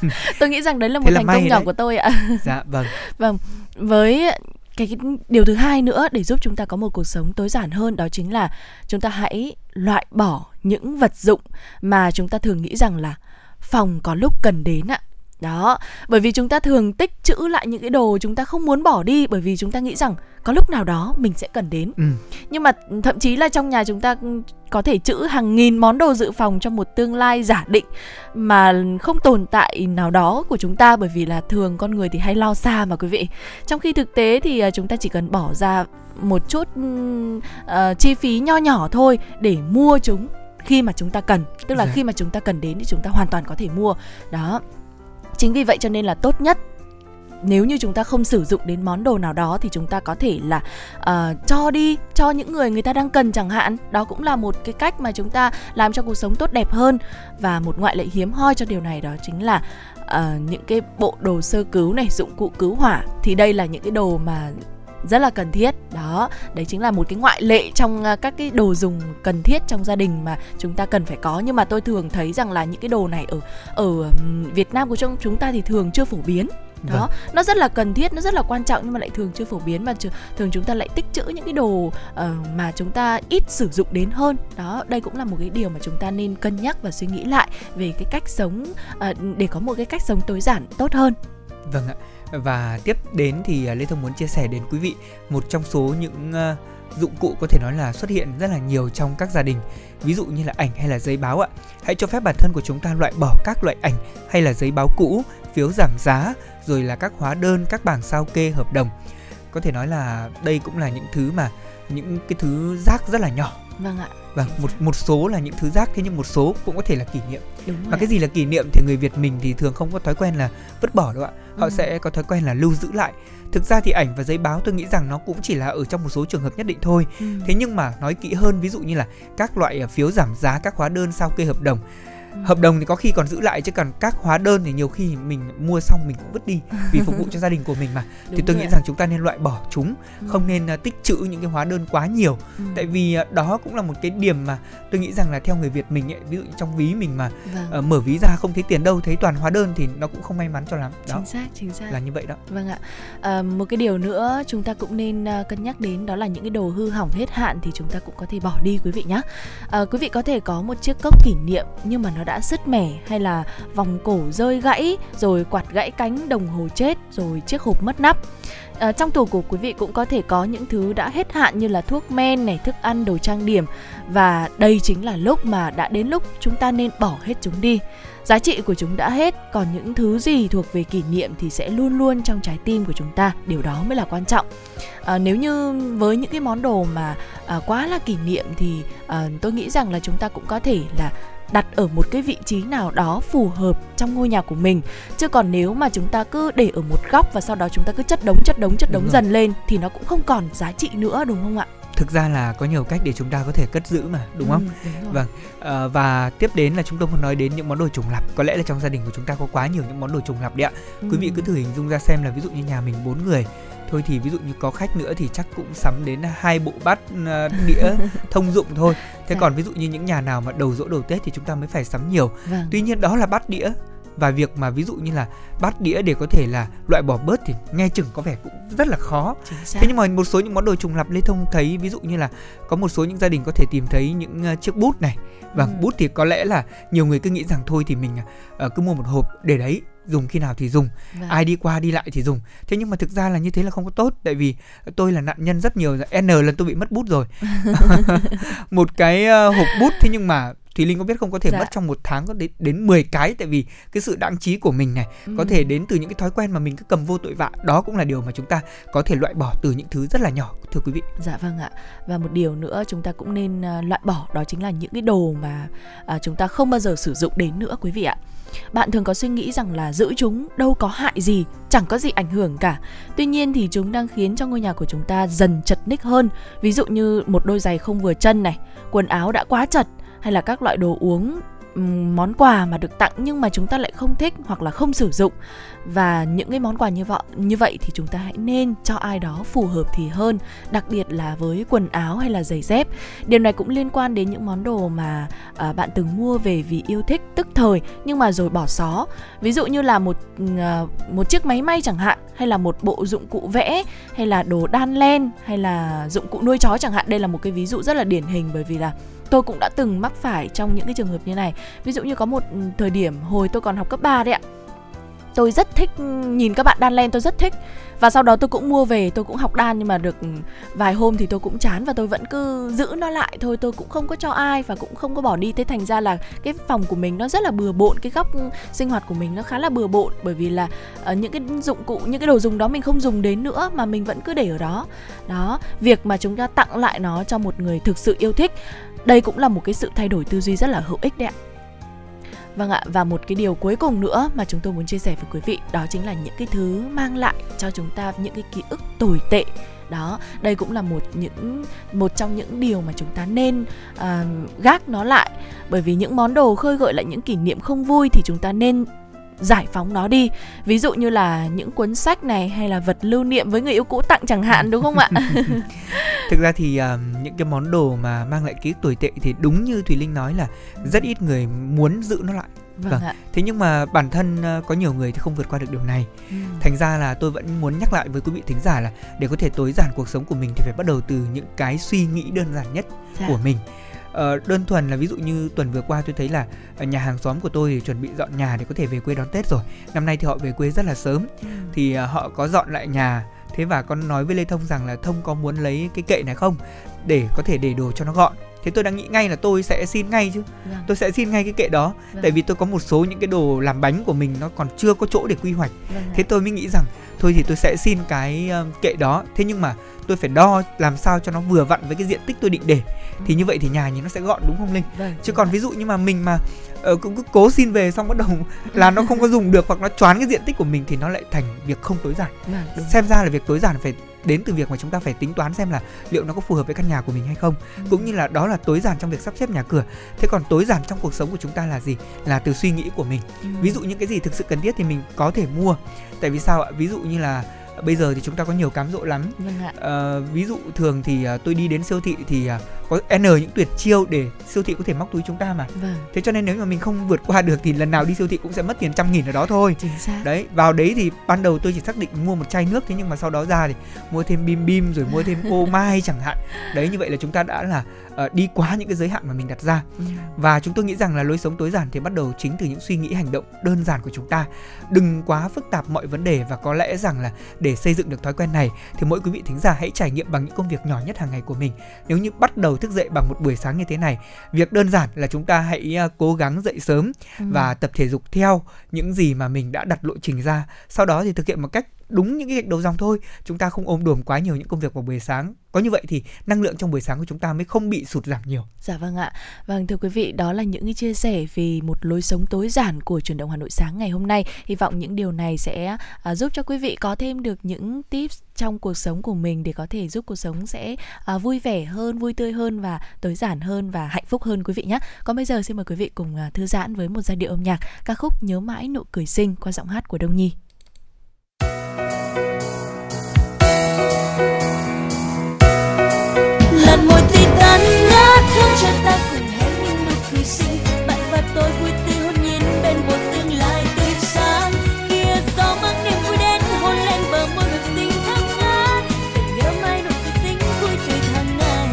Tôi nghĩ rằng đấy là một thành công nhỏ của tôi ạ. Dạ vâng. Vâng với cái, cái điều thứ hai nữa để giúp chúng ta có một cuộc sống tối giản hơn đó chính là chúng ta hãy loại bỏ những vật dụng mà chúng ta thường nghĩ rằng là phòng có lúc cần đến ạ. Đó bởi vì chúng ta thường tích trữ lại những cái đồ chúng ta không muốn bỏ đi bởi vì chúng ta nghĩ rằng có lúc nào đó mình sẽ cần đến. Ừ. nhưng mà thậm chí là trong nhà chúng ta có thể trữ hàng nghìn món đồ dự phòng trong một tương lai giả định mà không tồn tại nào đó của chúng ta bởi vì là thường con người thì hay lo xa mà quý vị. Trong khi thực tế thì à, chúng ta chỉ cần bỏ ra một chút uh, chi phí nho nhỏ thôi để mua chúng khi mà chúng ta cần tức là dạ. khi mà chúng ta cần đến thì chúng ta hoàn toàn có thể mua. Đó. Chính vì vậy cho nên là tốt nhất nếu như chúng ta không sử dụng đến món đồ nào đó thì chúng ta có thể là uh, cho đi cho những người người ta đang cần chẳng hạn. Đó cũng là một cái cách mà chúng ta làm cho cuộc sống tốt đẹp hơn và một ngoại lệ hiếm hoi cho điều này đó chính là uh, những cái bộ đồ sơ cứu này dụng cụ cứu hỏa. Thì đây là những cái đồ mà rất là cần thiết. Đó đấy chính là một cái ngoại lệ trong uh, các cái đồ dùng cần thiết trong gia đình mà chúng ta cần phải có. Nhưng mà tôi thường thấy rằng là những cái đồ này ở ở Việt Nam của chúng chúng ta thì thường chưa phổ biến. Đó vâng. nó rất là cần thiết nó rất là quan trọng nhưng mà lại thường chưa phổ biến và thường chúng ta lại tích trữ những cái đồ uh, mà chúng ta ít sử dụng đến hơn. Đó đây cũng là một cái điều mà chúng ta nên cân nhắc và suy nghĩ lại về cái cách sống uh, để có một cái cách sống tối giản tốt hơn. Vâng ạ và tiếp đến thì à, Lê Thông muốn chia sẻ đến quý vị một trong số những uh, dụng cụ có thể nói là xuất hiện rất là nhiều trong các gia đình ví dụ như là ảnh hay là giấy báo ạ. Hãy cho phép bản thân của chúng ta loại bỏ các loại ảnh hay là giấy báo cũ phiếu giảm giá rồi là các hóa đơn các bảng sao kê hợp đồng. Có thể nói là đây cũng là những thứ mà những cái thứ rác rất là nhỏ. Vâng ạ. Vâng, một một số là những thứ rác thế nhưng một số cũng có thể là kỷ niệm. Đúng và cái gì là kỷ niệm thì người Việt mình thì thường không có thói quen là vứt bỏ đâu ạ. Họ ừ. sẽ có thói quen là lưu giữ lại. Thực ra thì ảnh và giấy báo tôi nghĩ rằng nó cũng chỉ là ở trong một số trường hợp nhất định thôi. Ừ. Thế nhưng mà nói kỹ hơn ví dụ như là các loại phiếu giảm giá, các hóa đơn sao kê hợp đồng hợp đồng thì có khi còn giữ lại chứ còn các hóa đơn thì nhiều khi mình mua xong mình cũng vứt đi vì phục vụ cho gia đình của mình mà. Đúng thì tôi nghĩ rằng chúng ta nên loại bỏ chúng ừ. không nên uh, tích trữ những cái hóa đơn quá nhiều. Ừ. tại vì uh, đó cũng là một cái điểm mà tôi nghĩ rằng là theo người Việt mình ấy, ví dụ trong ví mình mà vâng. uh, mở ví ra không thấy tiền đâu thấy toàn hóa đơn thì nó cũng không may mắn cho lắm. Đó. Chính xác chính xác. Là như vậy đó. Vâng ạ. À, một cái điều nữa chúng ta cũng nên uh, cân nhắc đến đó là những cái đồ hư hỏng hết hạn thì chúng ta cũng có thể bỏ đi quý vị nhé à, quý vị có thể có một chiếc cốc kỷ niệm nhưng mà nó đã sứt mẻ hay là vòng cổ rơi gãy rồi quạt gãy cánh đồng hồ chết rồi chiếc hộp mất nắp. À, trong tủ của quý vị cũng có thể có những thứ đã hết hạn như là thuốc men này thức ăn đồ trang điểm. Và đây chính là lúc mà đã đến lúc chúng ta nên bỏ hết chúng đi. Giá trị của chúng đã hết còn những thứ gì thuộc về kỷ niệm thì sẽ luôn luôn trong trái tim của chúng ta. Điều đó mới là quan trọng. À, nếu như với những cái món đồ mà à, quá là kỷ niệm thì à, tôi nghĩ rằng là chúng ta cũng có thể là đặt ở một cái vị trí nào đó phù hợp trong ngôi nhà của mình. Chứ còn nếu mà chúng ta cứ để ở một góc và sau đó chúng ta cứ chất đống chất đống chất đống dần lên thì nó cũng không còn giá trị nữa đúng không ạ? Thực ra là có nhiều cách để chúng ta có thể cất giữ mà đúng không? Ừ, đúng vâng à, và tiếp đến là chúng tôi muốn nói đến những món đồ trùng lặp. Có lẽ là trong gia đình của chúng ta có quá nhiều những món đồ trùng lặp đấy ạ. Ừ. quý vị cứ thử hình dung ra xem là ví dụ như nhà mình bốn người thôi thì ví dụ như có khách nữa thì chắc cũng sắm đến hai bộ bát uh, đĩa thông dụng thôi thế dạ. còn ví dụ như những nhà nào mà đầu dỗ đầu tết thì chúng ta mới phải sắm nhiều vâng. tuy nhiên đó là bát đĩa và việc mà ví dụ như là bát đĩa để có thể là loại bỏ bớt thì nghe chừng có vẻ cũng rất là khó thế nhưng mà một số những món đồ trùng lặp lê thông thấy ví dụ như là có một số những gia đình có thể tìm thấy những uh, chiếc bút này và ừ. bút thì có lẽ là nhiều người cứ nghĩ rằng thôi thì mình uh, cứ mua một hộp để đấy dùng khi nào thì dùng vâng. ai đi qua đi lại thì dùng thế nhưng mà thực ra là như thế là không có tốt tại vì tôi là nạn nhân rất nhiều n lần tôi bị mất bút rồi một cái uh, hộp bút thế nhưng mà Thùy Linh có biết không có thể dạ. mất trong một tháng có đến đến 10 cái tại vì cái sự đáng trí của mình này ừ. có thể đến từ những cái thói quen mà mình cứ cầm vô tội vạ đó cũng là điều mà chúng ta có thể loại bỏ từ những thứ rất là nhỏ thưa quý vị. Dạ vâng ạ. Và một điều nữa chúng ta cũng nên uh, loại bỏ đó chính là những cái đồ mà uh, chúng ta không bao giờ sử dụng đến nữa quý vị ạ. Bạn thường có suy nghĩ rằng là giữ chúng đâu có hại gì, chẳng có gì ảnh hưởng cả. Tuy nhiên thì chúng đang khiến cho ngôi nhà của chúng ta dần chật ních hơn. Ví dụ như một đôi giày không vừa chân này, quần áo đã quá chật hay là các loại đồ uống món quà mà được tặng nhưng mà chúng ta lại không thích hoặc là không sử dụng và những cái món quà như vậy như vậy thì chúng ta hãy nên cho ai đó phù hợp thì hơn đặc biệt là với quần áo hay là giày dép. Điều này cũng liên quan đến những món đồ mà à, bạn từng mua về vì yêu thích tức thời nhưng mà rồi bỏ xó. Ví dụ như là một à, một chiếc máy may chẳng hạn hay là một bộ dụng cụ vẽ hay là đồ đan len hay là dụng cụ nuôi chó chẳng hạn. Đây là một cái ví dụ rất là điển hình bởi vì là tôi cũng đã từng mắc phải trong những cái trường hợp như này. Ví dụ như có một ừ, thời điểm hồi tôi còn học cấp 3 đấy ạ tôi rất thích nhìn các bạn đan len tôi rất thích. Và sau đó tôi cũng mua về tôi cũng học đan nhưng mà được vài hôm thì tôi cũng chán và tôi vẫn cứ giữ nó lại thôi. Tôi cũng không có cho ai và cũng không có bỏ đi. Thế thành ra là cái phòng của mình nó rất là bừa bộn cái góc sinh hoạt của mình nó khá là bừa bộn. Bởi vì là uh, những cái dụng cụ những cái đồ dùng đó mình không dùng đến nữa mà mình vẫn cứ để ở đó. Đó việc mà chúng ta tặng lại nó cho một người thực sự yêu thích đây cũng là một cái sự thay đổi tư duy rất là hữu ích đấy ạ. Vâng ạ, và một cái điều cuối cùng nữa mà chúng tôi muốn chia sẻ với quý vị đó chính là những cái thứ mang lại cho chúng ta những cái ký ức tồi tệ. Đó, đây cũng là một những một trong những điều mà chúng ta nên uh, gác nó lại bởi vì những món đồ khơi gợi lại những kỷ niệm không vui thì chúng ta nên giải phóng nó đi ví dụ như là những cuốn sách này hay là vật lưu niệm với người yêu cũ tặng chẳng hạn đúng không ạ thực ra thì uh, những cái món đồ mà mang lại ký ức tồi tệ thì đúng như thùy linh nói là rất ít người muốn giữ nó lại Vâng, vâng. Ạ. Thế nhưng mà bản thân có nhiều người thì không vượt qua được điều này. Ừ. Thành ra là tôi vẫn muốn nhắc lại với quý vị thính giả là để có thể tối giản cuộc sống của mình thì phải bắt đầu từ những cái suy nghĩ đơn giản nhất dạ. của mình. Uh, đơn thuần là ví dụ như tuần vừa qua tôi thấy là nhà hàng xóm của tôi thì chuẩn bị dọn nhà để có thể về quê đón Tết rồi. Năm nay thì họ về quê rất là sớm. Ừ. Thì uh, họ có dọn lại nhà thế và con nói với lê thông rằng là thông có muốn lấy cái kệ này không để có thể để đồ cho nó gọn thế tôi đang nghĩ ngay là tôi sẽ xin ngay chứ. Vâng. tôi sẽ xin ngay cái kệ đó. Vâng. tại vì tôi có một số những cái đồ làm bánh của mình nó còn chưa có chỗ để quy hoạch. Vâng. thế tôi mới nghĩ rằng thôi thì tôi sẽ xin cái uh, kệ đó. Thế nhưng mà tôi phải đo làm sao cho nó vừa vặn với cái diện tích tôi định để. Ừ. thì như vậy thì nhà nhìn nó sẽ gọn đúng không linh? Vâng, chứ còn ví dụ như mà mình mà uh, cũng cứ cố xin về xong bắt đầu là nó không có dùng được hoặc nó choán cái diện tích của mình thì nó lại thành việc không tối giản. Vâng, xem ra là việc tối giản phải đến từ việc mà chúng ta phải tính toán xem là liệu nó có phù hợp với căn nhà của mình hay không. Ừ. cũng như là đó là tối giản trong việc sắp xếp nhà cửa. Thế còn tối giản trong cuộc sống của chúng ta là gì? Là từ suy nghĩ của mình. Ừ. ví dụ những cái gì thực sự cần thiết thì mình có thể mua. Tại vì sao ạ? Ví dụ như là bây giờ thì chúng ta có nhiều cám dỗ lắm vâng ạ. À, ví dụ thường thì uh, tôi đi đến siêu thị thì uh, có n những tuyệt chiêu để siêu thị có thể móc túi chúng ta mà vâng. thế cho nên nếu mà mình không vượt qua được thì lần nào đi siêu thị cũng sẽ mất tiền trăm nghìn ở đó thôi Chính xác. đấy vào đấy thì ban đầu tôi chỉ xác định mua một chai nước thế nhưng mà sau đó ra thì mua thêm bim bim rồi mua thêm ô mai chẳng hạn đấy như vậy là chúng ta đã là uh, đi quá những cái giới hạn mà mình đặt ra ừ. và chúng tôi nghĩ rằng là lối sống tối giản thì bắt đầu chính từ những suy nghĩ hành động đơn giản của chúng ta đừng quá phức tạp mọi vấn đề và có lẽ rằng là để xây dựng được thói quen này thì mỗi quý vị thính giả hãy trải nghiệm bằng những công việc nhỏ nhất hàng ngày của mình nếu như bắt đầu thức dậy bằng một buổi sáng như thế này việc đơn giản là chúng ta hãy uh, cố gắng dậy sớm ừ. và tập thể dục theo những gì mà mình đã đặt lộ trình ra sau đó thì thực hiện một cách đúng những cái gạch đầu dòng thôi chúng ta không ôm đồm quá nhiều những công việc vào buổi sáng có như vậy thì năng lượng trong buổi sáng của chúng ta mới không bị sụt giảm nhiều. Dạ vâng ạ. Vâng thưa quý vị, đó là những cái chia sẻ về một lối sống tối giản của truyền động Hà Nội sáng ngày hôm nay. Hy vọng những điều này sẽ à, giúp cho quý vị có thêm được những tips trong cuộc sống của mình để có thể giúp cuộc sống sẽ à, vui vẻ hơn, vui tươi hơn và tối giản hơn và hạnh phúc hơn quý vị nhé. Còn bây giờ xin mời quý vị cùng à, thư giãn với một giai điệu âm nhạc ca khúc Nhớ mãi nụ cười xinh qua giọng hát của Đông Nhi. Cho ta cùng hé những nụ cười xinh. Bạn và tôi vui tươi hôn nhiên bên một tương lai tươi sáng. Kia gió mang niềm vui đến, hôn lên bờ môi được xinh thắm ngát để nhớ mãi nụ cười xinh vui tươi tháng ngày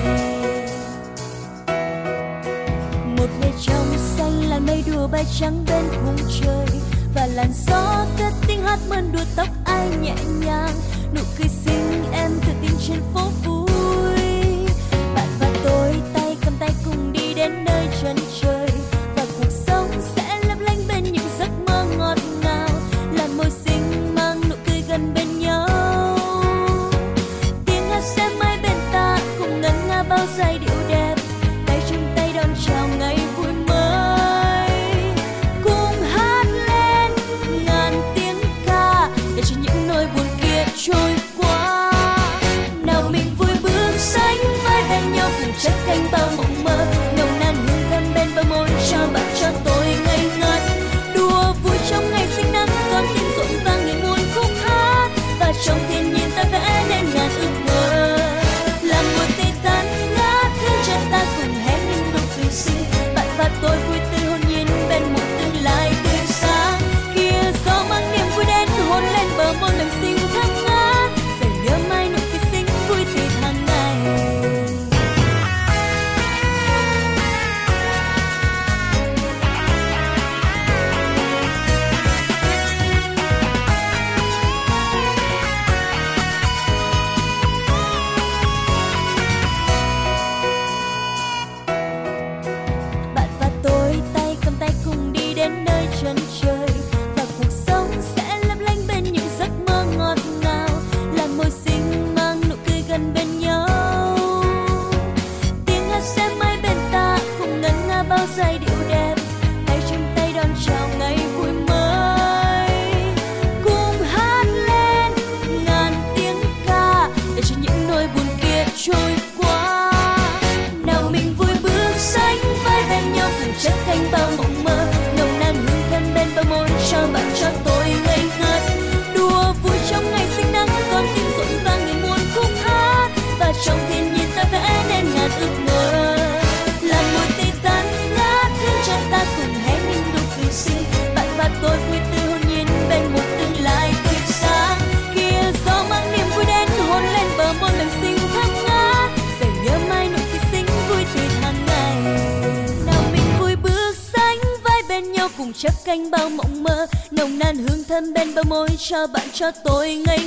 một ngày trong xanh, làn mây đùa bay trắng bên khung trời. Và làn gió cất tiếng hát mơn đùa tóc ai nhẹ nhàng. Nụ cười xinh em tự tin trên phố vui. Ngân cho bạn cho tôi ngây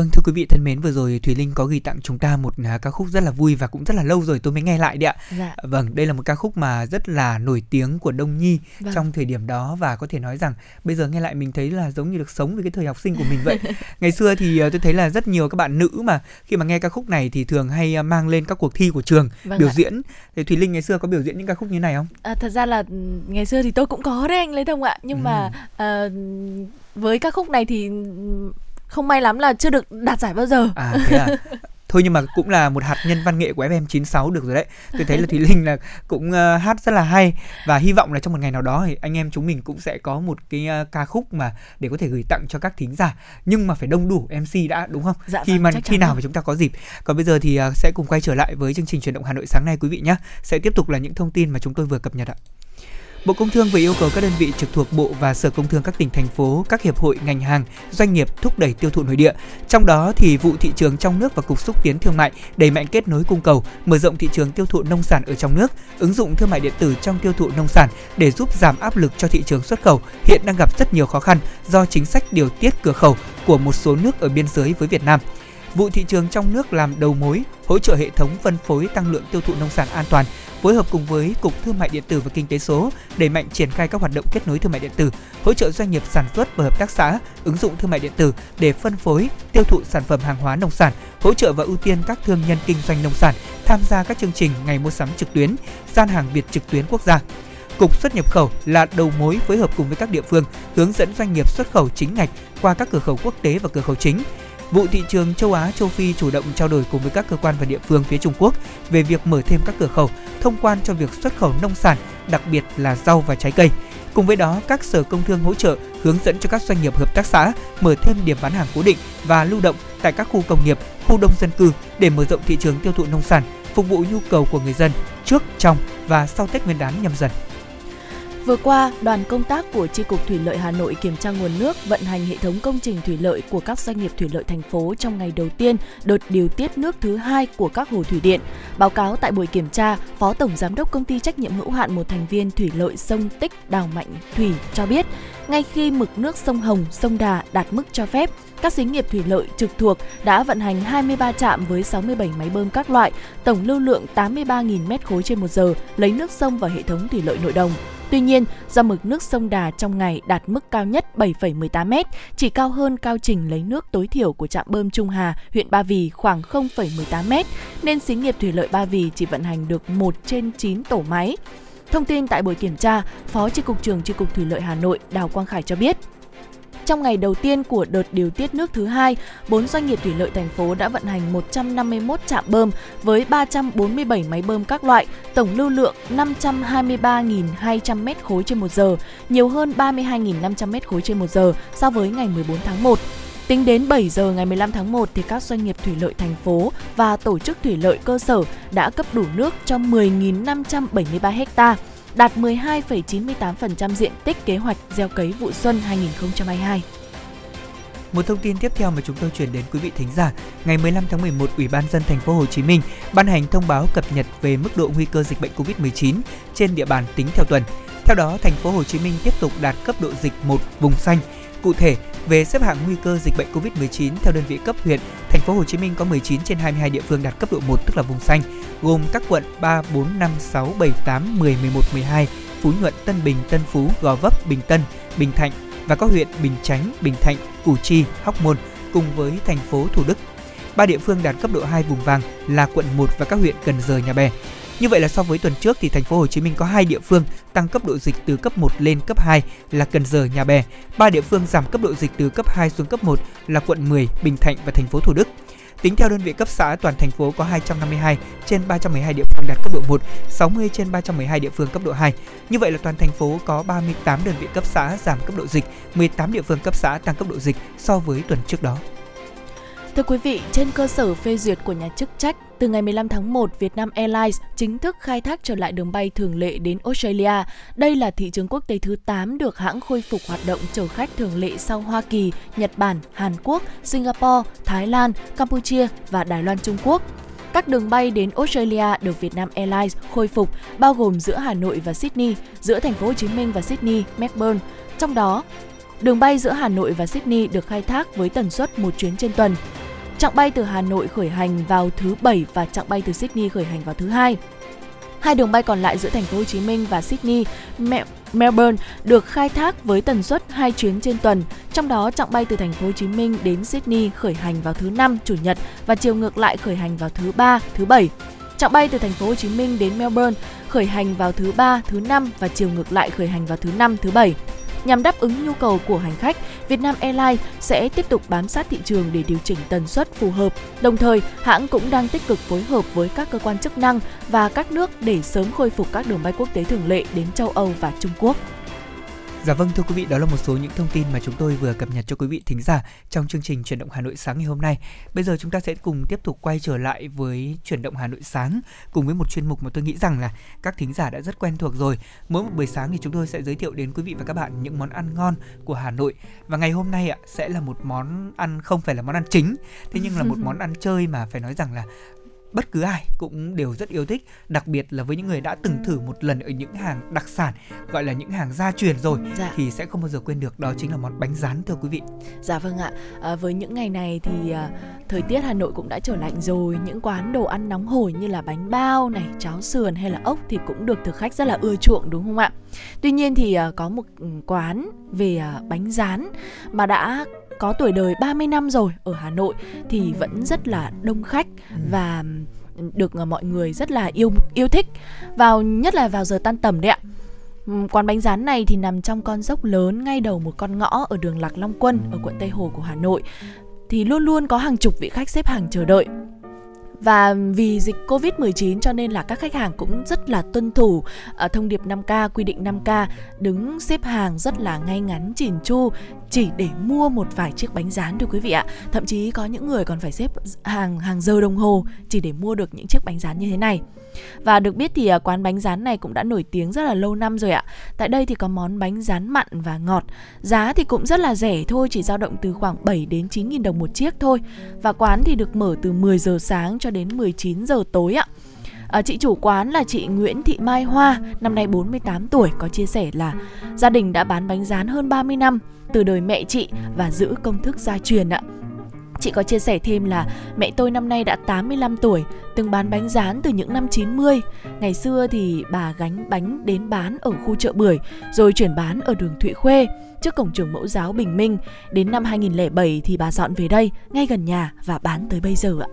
vâng thưa quý vị thân mến vừa rồi Thùy Linh có ghi tặng chúng ta một à, ca khúc rất là vui và cũng rất là lâu rồi tôi mới nghe lại đấy ạ. Dạ. Vâng, đây là một ca khúc mà rất là nổi tiếng của Đông Nhi Vâng. trong thời điểm đó và có thể nói rằng bây giờ nghe lại mình thấy là giống như được sống với cái thời học sinh của mình vậy. Ngày xưa thì ờ, tôi thấy là rất nhiều các bạn nữ mà khi mà nghe ca khúc này thì thường hay ờ, mang lên các cuộc thi của trường Vâng biểu ạ. diễn. Thì Thùy Linh ngày xưa có biểu diễn những ca khúc như này không? À, thật ra là ừ, ngày xưa thì tôi cũng có đấy anh Lê Thông ạ nhưng mà ờ, với các khúc này thì ừ, không may lắm là chưa được đạt giải bao giờ À thế à. Thôi nhưng mà cũng là một hạt nhân văn nghệ của FM96 được rồi đấy. Tôi thấy là Thùy Linh là cũng ờ, hát rất là hay và hy vọng là trong một ngày nào đó thì anh em chúng mình cũng sẽ có một cái ờ, ca khúc mà để có thể gửi tặng cho các thính giả nhưng mà phải đông đủ MC đã đúng không? Dạ khi vâng, mà khi nào mà chúng ta có dịp. Còn bây giờ thì ờ, sẽ cùng quay trở lại với chương trình truyền động Hà Nội sáng nay quý vị nhé. Sẽ tiếp tục là những thông tin mà chúng tôi vừa cập nhật ạ. Bộ Công Thương vừa yêu cầu các đơn vị trực thuộc Bộ và Sở Công Thương các tỉnh thành phố, các hiệp hội ngành hàng, doanh nghiệp thúc đẩy tiêu thụ nội địa. Trong đó thì vụ thị trường trong nước và cục xúc tiến thương mại đẩy mạnh kết nối cung cầu, mở rộng thị trường tiêu thụ nông sản ở trong nước, ứng dụng thương mại điện tử trong tiêu thụ nông sản để giúp giảm áp lực cho thị trường xuất khẩu hiện đang gặp rất nhiều khó khăn do chính sách điều tiết cửa khẩu của một số nước ở biên giới với Việt Nam. Vụ thị trường trong nước làm đầu mối, hỗ trợ hệ thống phân phối tăng lượng tiêu thụ nông sản an toàn, phối hợp cùng với Cục Thương mại điện tử và Kinh tế số đẩy mạnh triển khai các hoạt động kết nối thương mại điện tử, hỗ trợ doanh nghiệp sản xuất và hợp tác xã ứng dụng thương mại điện tử để phân phối, tiêu thụ sản phẩm hàng hóa nông sản, hỗ trợ và ưu tiên các thương nhân kinh doanh nông sản tham gia các chương trình ngày mua sắm trực tuyến, gian hàng Việt trực tuyến quốc gia. Cục xuất nhập khẩu là đầu mối phối hợp cùng với các địa phương hướng dẫn doanh nghiệp xuất khẩu chính ngạch qua các cửa khẩu quốc tế và cửa khẩu chính. Vụ thị trường châu Á châu Phi chủ động trao đổi cùng với các cơ quan và địa phương phía Trung Quốc về việc mở thêm các cửa khẩu thông quan cho việc xuất khẩu nông sản, đặc biệt là rau và trái cây. Cùng với đó, các sở công thương hỗ trợ hướng dẫn cho các doanh nghiệp hợp tác xã mở thêm điểm bán hàng cố định và lưu động tại các khu công nghiệp, khu đông dân cư để mở rộng thị trường tiêu thụ nông sản, phục vụ nhu cầu của người dân trước, trong và sau Tết Nguyên đán nhâm dần. Vừa qua, đoàn công tác của tri cục Thủy lợi Hà Nội kiểm tra nguồn nước, vận hành hệ thống công trình thủy lợi của các doanh nghiệp thủy lợi thành phố trong ngày đầu tiên đợt điều tiết nước thứ hai của các hồ thủy điện. Báo cáo tại buổi kiểm tra, Phó Tổng Giám đốc Công ty trách nhiệm hữu hạn một thành viên thủy lợi sông Tích Đào Mạnh Thủy cho biết, ngay khi mực nước sông Hồng, sông Đà đạt mức cho phép, các xí nghiệp thủy lợi trực thuộc đã vận hành 23 trạm với 67 máy bơm các loại, tổng lưu lượng 83.000 m khối trên một giờ, lấy nước sông vào hệ thống thủy lợi nội đồng. Tuy nhiên, do mực nước sông Đà trong ngày đạt mức cao nhất 7,18 m, chỉ cao hơn cao trình lấy nước tối thiểu của trạm bơm Trung Hà, huyện Ba Vì khoảng 0,18 m, nên xí nghiệp thủy lợi Ba Vì chỉ vận hành được 1 trên 9 tổ máy. Thông tin tại buổi kiểm tra, Phó Tri cục trưởng Tri cục Thủy lợi Hà Nội Đào Quang Khải cho biết, trong ngày đầu tiên của đợt điều tiết nước thứ hai, 4 doanh nghiệp thủy lợi thành phố đã vận hành 151 trạm bơm với 347 máy bơm các loại, tổng lưu lượng 523.200 m khối trên một giờ, nhiều hơn 32.500 m khối trên một giờ so với ngày 14 tháng 1. Tính đến 7 giờ ngày 15 tháng 1 thì các doanh nghiệp thủy lợi thành phố và tổ chức thủy lợi cơ sở đã cấp đủ nước cho 10.573 hectare đạt 12,98% diện tích kế hoạch gieo cấy vụ xuân 2022. Một thông tin tiếp theo mà chúng tôi chuyển đến quý vị thính giả, ngày 15 tháng 11, Ủy ban dân thành phố Hồ Chí Minh ban hành thông báo cập nhật về mức độ nguy cơ dịch bệnh COVID-19 trên địa bàn tính theo tuần. Theo đó, thành phố Hồ Chí Minh tiếp tục đạt cấp độ dịch 1 vùng xanh. Cụ thể, về xếp hạng nguy cơ dịch bệnh COVID-19 theo đơn vị cấp huyện, thành phố Hồ Chí Minh có 19 trên 22 địa phương đạt cấp độ 1 tức là vùng xanh, gồm các quận 3, 4, 5, 6, 7, 8, 10, 11, 12, Phú Nhuận, Tân Bình, Tân Phú, Gò Vấp, Bình Tân, Bình Thạnh và các huyện Bình Chánh, Bình Thạnh, Củ Chi, Hóc Môn cùng với thành phố Thủ Đức. Ba địa phương đạt cấp độ 2 vùng vàng là quận 1 và các huyện Cần Giờ, Nhà Bè. Như vậy là so với tuần trước thì thành phố Hồ Chí Minh có hai địa phương tăng cấp độ dịch từ cấp 1 lên cấp 2 là Cần Giờ, Nhà Bè. Ba địa phương giảm cấp độ dịch từ cấp 2 xuống cấp 1 là quận 10, Bình Thạnh và thành phố Thủ Đức. Tính theo đơn vị cấp xã, toàn thành phố có 252 trên 312 địa phương đạt cấp độ 1, 60 trên 312 địa phương cấp độ 2. Như vậy là toàn thành phố có 38 đơn vị cấp xã giảm cấp độ dịch, 18 địa phương cấp xã tăng cấp độ dịch so với tuần trước đó. Thưa quý vị, trên cơ sở phê duyệt của nhà chức trách, từ ngày 15 tháng 1, Vietnam Airlines chính thức khai thác trở lại đường bay thường lệ đến Australia. Đây là thị trường quốc tế thứ 8 được hãng khôi phục hoạt động chở khách thường lệ sau Hoa Kỳ, Nhật Bản, Hàn Quốc, Singapore, Thái Lan, Campuchia và Đài Loan Trung Quốc. Các đường bay đến Australia được Vietnam Airlines khôi phục bao gồm giữa Hà Nội và Sydney, giữa thành phố Hồ Chí Minh và Sydney, Melbourne. Trong đó, đường bay giữa Hà Nội và Sydney được khai thác với tần suất một chuyến trên tuần. Chặng bay từ Hà Nội khởi hành vào thứ Bảy và chặng bay từ Sydney khởi hành vào thứ Hai. Hai đường bay còn lại giữa thành phố Hồ Chí Minh và Sydney, Melbourne được khai thác với tần suất 2 chuyến trên tuần, trong đó chặng bay từ thành phố Hồ Chí Minh đến Sydney khởi hành vào thứ năm, chủ nhật và chiều ngược lại khởi hành vào thứ ba, thứ bảy. Chặng bay từ thành phố Hồ Chí Minh đến Melbourne khởi hành vào thứ ba, thứ năm và chiều ngược lại khởi hành vào thứ năm, thứ bảy. Nhằm đáp ứng nhu cầu của hành khách, Vietnam Airlines sẽ tiếp tục bám sát thị trường để điều chỉnh tần suất phù hợp. Đồng thời, hãng cũng đang tích cực phối hợp với các cơ quan chức năng và các nước để sớm khôi phục các đường bay quốc tế thường lệ đến châu Âu và Trung Quốc. Dạ vâng thưa quý vị, đó là một số những thông tin mà chúng tôi vừa cập nhật cho quý vị thính giả trong chương trình chuyển động Hà Nội sáng ngày hôm nay. Bây giờ chúng ta sẽ cùng tiếp tục quay trở lại với chuyển động Hà Nội sáng cùng với một chuyên mục mà tôi nghĩ rằng là các thính giả đã rất quen thuộc rồi. Mỗi một buổi sáng thì chúng tôi sẽ giới thiệu đến quý vị và các bạn những món ăn ngon của Hà Nội. Và ngày hôm nay ạ sẽ là một món ăn không phải là món ăn chính, thế nhưng là một món ăn chơi mà phải nói rằng là bất cứ ai cũng đều rất yêu thích đặc biệt là với những người đã từng thử một lần ở những hàng đặc sản gọi là những hàng gia truyền rồi dạ. thì sẽ không bao giờ quên được đó chính là món bánh rán thưa quý vị. Dạ vâng ạ. À, với những ngày này thì à, thời tiết hà nội cũng đã trở lạnh rồi. Những quán đồ ăn nóng hổi như là bánh bao này cháo sườn hay là ốc thì cũng được thực khách rất là ưa chuộng đúng không ạ? Tuy nhiên thì à, có một ừ, quán về à, bánh rán mà đã có tuổi đời 30 năm rồi ở Hà Nội thì vẫn rất là đông khách ừ. và được ờ, mọi người rất là yêu yêu thích vào nhất là vào giờ tan tầm đấy ạ. Quán bánh rán này thì nằm trong con dốc lớn ngay đầu một con ngõ ở đường Lạc Long Quân ở quận Tây Hồ của Hà Nội. Thì luôn luôn có hàng chục vị khách xếp hàng chờ đợi. Và vì dịch Covid-19 cho nên là các khách hàng cũng rất là tuân thủ uh, thông điệp 5K, quy định 5K, đứng xếp hàng rất là ngay ngắn chỉn chu chỉ để mua một vài chiếc bánh rán thôi quý vị ạ. Thậm chí có những người còn phải xếp hàng hàng giờ đồng hồ chỉ để mua được những chiếc bánh rán như thế này. Và được biết thì à, quán bánh rán này cũng đã nổi tiếng rất là lâu năm rồi ạ. Tại đây thì có món bánh rán mặn và ngọt. Giá thì cũng rất là rẻ thôi, chỉ dao động từ khoảng 7 đến 9 nghìn đồng một chiếc thôi. Và quán thì được mở từ 10 giờ sáng cho đến 19 giờ tối ạ. À, chị chủ quán là chị Nguyễn Thị Mai Hoa, năm nay 48 tuổi, có chia sẻ là gia đình đã bán bánh rán hơn 30 năm từ đời mẹ chị và giữ công thức gia truyền ạ. Chị có chia sẻ thêm là mẹ tôi năm nay đã 85 tuổi, từng bán bánh rán từ những năm 90. Ngày xưa thì bà gánh bánh đến bán ở khu chợ bưởi, rồi chuyển bán ở đường Thụy Khuê, trước cổng trường mẫu giáo Bình Minh. Đến năm 2007 thì bà dọn về đây, ngay gần nhà và bán tới bây giờ ạ.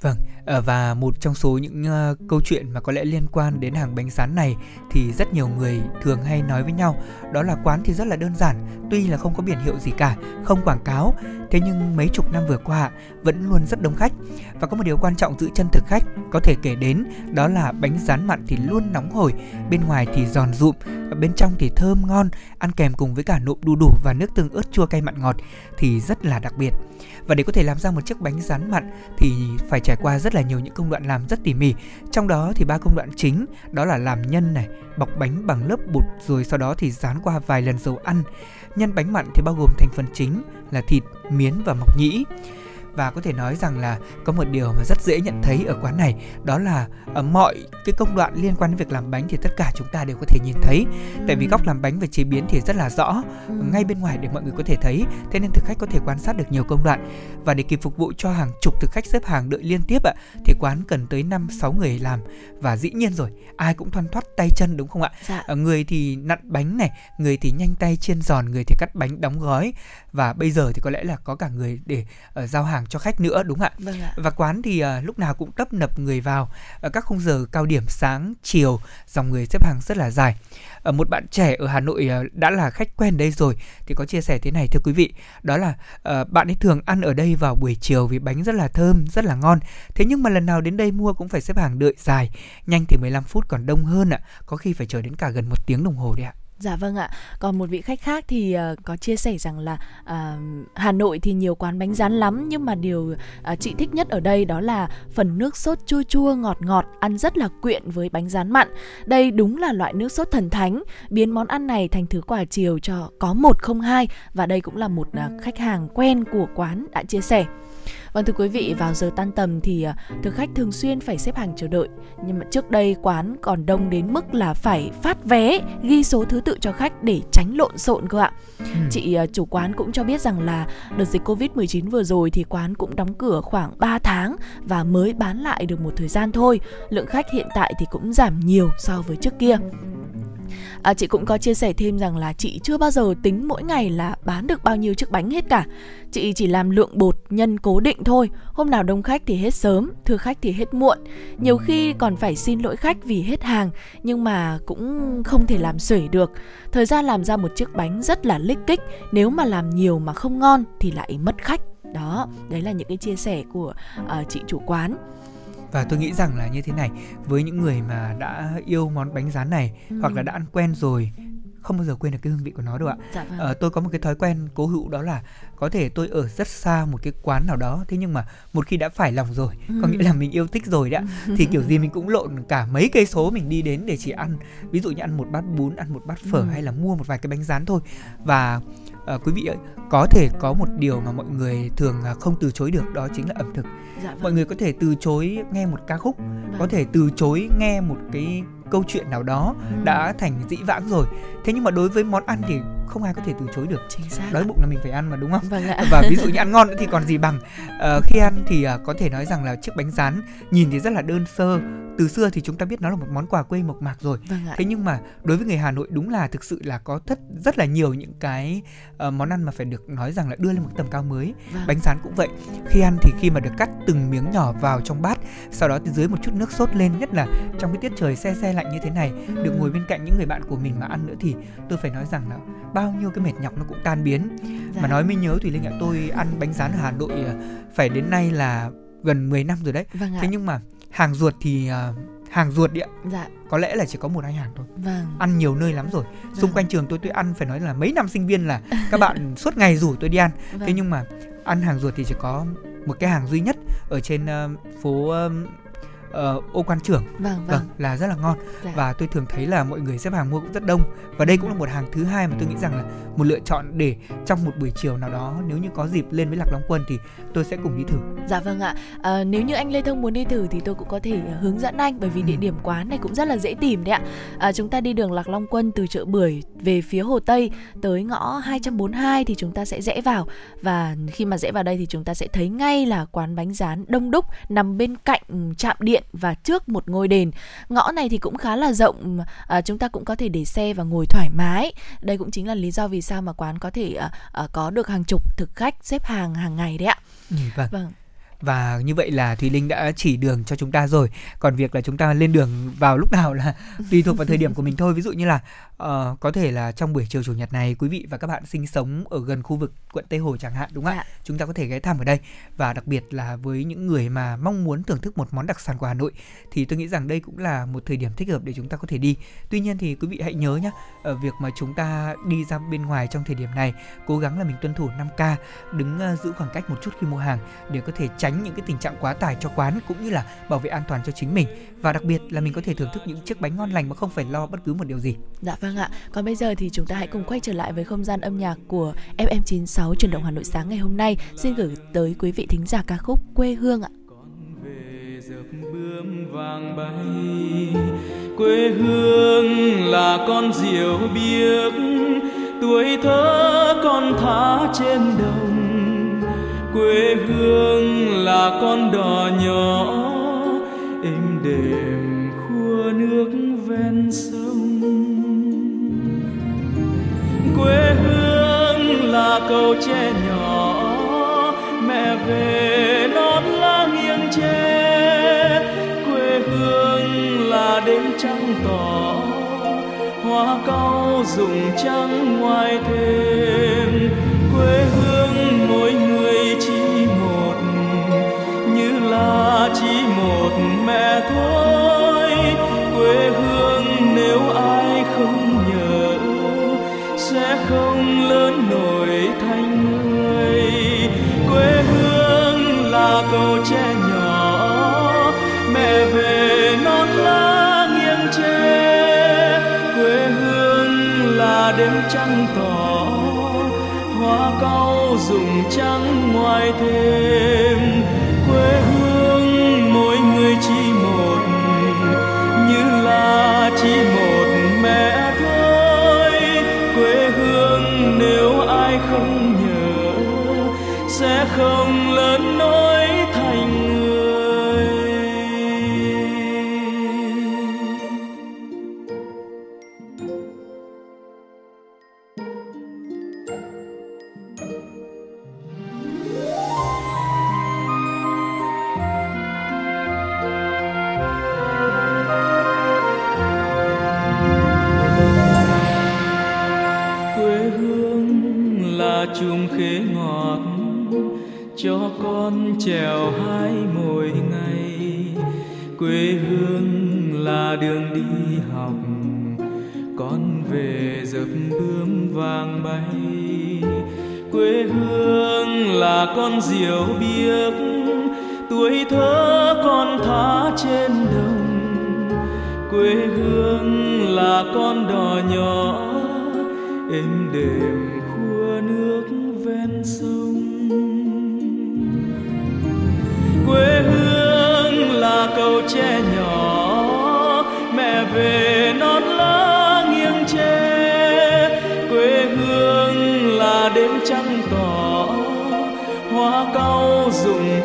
Vâng, Ờ, và một trong số những uh, câu chuyện mà có lẽ liên quan đến hàng bánh rán này thì rất nhiều người thường hay nói với nhau. Đó là quán thì rất là đơn giản, tuy là không có biển hiệu gì cả, không quảng cáo, thế nhưng mấy chục năm vừa qua vẫn luôn rất đông khách. Và có một điều quan trọng giữ chân thực khách có thể kể đến đó là bánh rán mặn thì luôn nóng hổi, bên ngoài thì giòn rụm, và bên trong thì thơm ngon, ăn kèm cùng với cả nộm đu đủ và nước tương ớt chua cay mặn ngọt thì rất là đặc biệt và để có thể làm ra một chiếc bánh rán mặn thì phải trải qua rất là nhiều những công đoạn làm rất tỉ mỉ. Trong đó thì ba công đoạn chính, đó là làm nhân này, bọc bánh bằng lớp bột rồi sau đó thì rán qua vài lần dầu ăn. Nhân bánh mặn thì bao gồm thành phần chính là thịt, miến và mọc nhĩ và có thể nói rằng là có một điều mà rất dễ nhận thấy ở quán này đó là ở mọi cái công đoạn liên quan đến việc làm bánh thì tất cả chúng ta đều có thể nhìn thấy. Tại vì góc làm bánh và chế biến thì rất là rõ Ừ. ngay bên ngoài để mọi người có thể thấy thế nên thực khách có thể quan sát được nhiều công đoạn. Và để kịp phục vụ cho hàng chục thực khách xếp hàng đợi liên tiếp ạ thì quán cần tới 5 6 người làm. Và dĩ nhiên rồi ai cũng thoăn thoắt tay chân đúng không ạ? Dạ. Ờ, người thì nặn bánh này người thì nhanh tay chiên giòn người thì cắt bánh đóng gói. Và bây giờ thì có lẽ là có cả người để ờ, giao hàng cho khách nữa đúng không ạ? Vâng ạ. và quán thì ờ, lúc nào cũng tấp nập người vào. Ở các khung giờ cao điểm sáng chiều dòng người xếp hàng rất là dài. Ở một bạn trẻ ở Hà Nội ờ, đã là khách quen đây rồi thì có chia sẻ thế này thưa quý vị. Đó là ờ, bạn ấy thường ăn ở đây vào buổi chiều vì bánh rất là thơm rất là ngon. Thế nhưng mà lần nào đến đây mua cũng phải xếp hàng đợi dài. Nhanh thì 15 phút còn đông hơn ạ. Có khi phải chờ đến cả gần một tiếng đồng hồ đấy ạ Dạ vâng ạ. Còn một vị khách khác thì uh, có chia sẻ rằng là uh, Hà Nội thì nhiều quán bánh rán lắm nhưng mà điều uh, chị thích nhất ở đây đó là phần nước sốt chua chua ngọt ngọt ăn rất là quyện với bánh rán mặn. Đây đúng là loại nước sốt thần thánh, biến món ăn này thành thứ quà chiều cho có một không hai và đây cũng là một uh, khách hàng quen của quán đã chia sẻ. Vâng thưa quý vị, vào giờ tan tầm thì ờ, thực khách thường xuyên phải xếp hàng chờ đợi. Nhưng mà trước đây quán còn đông đến mức là phải phát vé, ghi số thứ tự cho khách để tránh lộn xộn cơ ạ. Chị ờ, chủ quán cũng cho biết rằng là đợt dịch Covid-19 vừa rồi thì quán cũng đóng cửa khoảng 3 tháng và mới bán lại được một thời gian thôi. Lượng khách hiện tại thì cũng giảm nhiều so với trước kia. À, chị cũng có chia sẻ thêm rằng là chị chưa bao giờ tính mỗi ngày là bán được bao nhiêu chiếc bánh hết cả. Chị chỉ làm lượng bột nhân cố định thôi. Hôm nào đông khách thì hết sớm, thưa khách thì hết muộn. Nhiều khi còn phải xin lỗi khách vì hết hàng, nhưng mà cũng không thể làm xuể được. Thời gian làm ra một chiếc bánh rất là lích kích, nếu mà làm nhiều mà không ngon thì lại mất khách. Đó, đấy là những cái chia sẻ của uh, chị chủ quán và tôi nghĩ rằng là như thế này với những người mà đã yêu món bánh rán này Ừ. hoặc là đã ăn quen rồi không bao giờ quên được cái hương vị của nó đâu ạ Dạ vâng. Ờ, tôi có một cái thói quen cố hữu đó là có thể tôi ở rất xa một cái quán nào đó thế nhưng mà một khi đã phải lòng rồi có Ừ. nghĩa là mình yêu thích rồi ạ thì kiểu gì mình cũng lộn cả mấy cây số mình đi đến để chỉ ăn ví dụ như ăn một bát bún ăn một bát phở Ừ. hay là mua một vài cái bánh rán thôi và ờ, quý vị ơi có thể có một điều mà mọi người thường à, không từ chối được đó chính là ẩm thực dạ vâng. mọi người có thể từ chối nghe một ca khúc Vâng. có thể từ chối nghe một cái câu chuyện nào đó Ừ. đã thành dĩ vãng rồi thế nhưng mà đối với món ăn thì không ai có thể từ chối được chính xác đói bụng là mình phải ăn mà đúng không Vâng ạ. và ví dụ như ăn ngon nữa thì còn gì bằng Ờ, khi ăn thì à, có thể nói rằng là chiếc bánh rán nhìn thì rất là đơn sơ từ xưa thì chúng ta biết nó là một món quà quê mộc mạc rồi Vâng ạ. thế nhưng mà đối với người Hà Nội đúng là thực sự là có thất rất là nhiều những cái ờ, món ăn mà phải được nói rằng là đưa lên một tầm cao mới Vâng. bánh rán cũng vậy khi ăn thì khi mà được cắt từng miếng nhỏ vào trong bát sau đó thì dưới một chút nước sốt lên nhất là trong cái tiết trời se se lạnh như thế này được Ừ. ngồi bên cạnh những người bạn của mình mà ăn nữa thì tôi phải nói rằng là bao nhiêu cái mệt nhọc nó cũng tan biến Dạ. mà nói mới nhớ Thùy Linh ạ tôi ăn bánh rán ở Hà Nội à, phải đến nay là gần 10 năm rồi đấy Vâng thế nhưng mà hàng ruột thì à, hàng ruột đi ạ Dạ. có lẽ là chỉ có một hai hàng thôi Vâng. ăn nhiều nơi lắm rồi xung quanh trường tôi tôi ăn phải nói là mấy năm sinh viên là các bạn suốt ngày rủ tôi đi ăn Vâng. thế nhưng mà ăn hàng ruột thì chỉ có một cái hàng duy nhất ở trên ờ, phố ờ, ờ, ô quan trưởng Vâng vâng vâng. là rất là ngon Dạ. và tôi thường thấy là mọi người xếp hàng mua cũng rất đông và đây cũng là một hàng thứ hai mà tôi nghĩ rằng là một lựa chọn để trong một buổi chiều nào đó nếu như có dịp lên với lạc long quân thì tôi sẽ cùng đi thử Dạ vâng ạ. À, nếu như anh Lê Thông muốn đi thử thì tôi cũng có thể hướng dẫn anh bởi vì địa Ừ. điểm quán này cũng rất là dễ tìm đấy ạ. À, chúng ta đi đường Lạc Long Quân từ chợ Bưởi về phía Hồ Tây tới ngõ 242 thì chúng ta sẽ rẽ vào và khi mà rẽ vào đây thì chúng ta sẽ thấy ngay là quán bánh rán đông đúc nằm bên cạnh ừ, trạm điện và trước một ngôi đền. Ngõ này thì cũng khá là rộng, à, chúng ta cũng có thể để xe và ngồi thoải mái. Đây cũng chính là lý do vì sao mà quán có thể à, à, có được hàng chục thực khách xếp hàng hàng ngày đấy ạ. ừ, vâng Vâng. Và như vậy là Thùy Linh đã chỉ đường cho chúng ta rồi. Còn việc là chúng ta lên đường vào lúc nào là tùy thuộc vào thời điểm của mình thôi. Ví dụ như là ờ, có thể là trong buổi chiều chủ nhật này quý vị và các bạn sinh sống ở gần khu vực quận Tây Hồ chẳng hạn đúng không ạ? Dạ. chúng ta có thể ghé thăm ở đây. Và đặc biệt là với những người mà mong muốn thưởng thức một món đặc sản của Hà Nội thì tôi nghĩ rằng đây cũng là một thời điểm thích hợp để chúng ta có thể đi. Tuy nhiên thì quý vị hãy nhớ nhé ở việc mà chúng ta đi ra bên ngoài trong thời điểm này cố gắng là mình tuân thủ 5K đứng ờ, giữ khoảng cách một chút khi mua hàng để có thể tránh tránh những cái tình trạng quá tải cho quán cũng như là bảo vệ an toàn cho chính mình và đặc biệt là mình có thể thưởng thức những chiếc bánh ngon lành mà không phải lo bất cứ một điều gì. Dạ vâng ạ. Còn bây giờ thì chúng ta hãy cùng quay trở lại với không gian âm nhạc của FM96 truyền động Hà Nội sáng ngày hôm nay. Xin gửi tới quý vị thính giả ca khúc Quê hương ạ. về dập bướm vàng bay quê hương là con diều biếc tuổi thơ con thả trên đồng quê hương là con đò nhỏ. Êm đềm khua nước ven sông. Quê hương là cầu tre nhỏ. Mẹ về non lá nghiêng tre. Quê hương là đêm trăng tỏ. Hoa cau rụng trắng ngoài thềm quê hương mẹ thôi. Quê hương nếu ai không nhớ, sẽ không lớn nổi thành người. Quê hương là cầu tre nhỏ, mẹ về non lá nghiêng tre. Quê hương là đêm trăng tỏ, hoa cau rụng trắng ngoài thềm.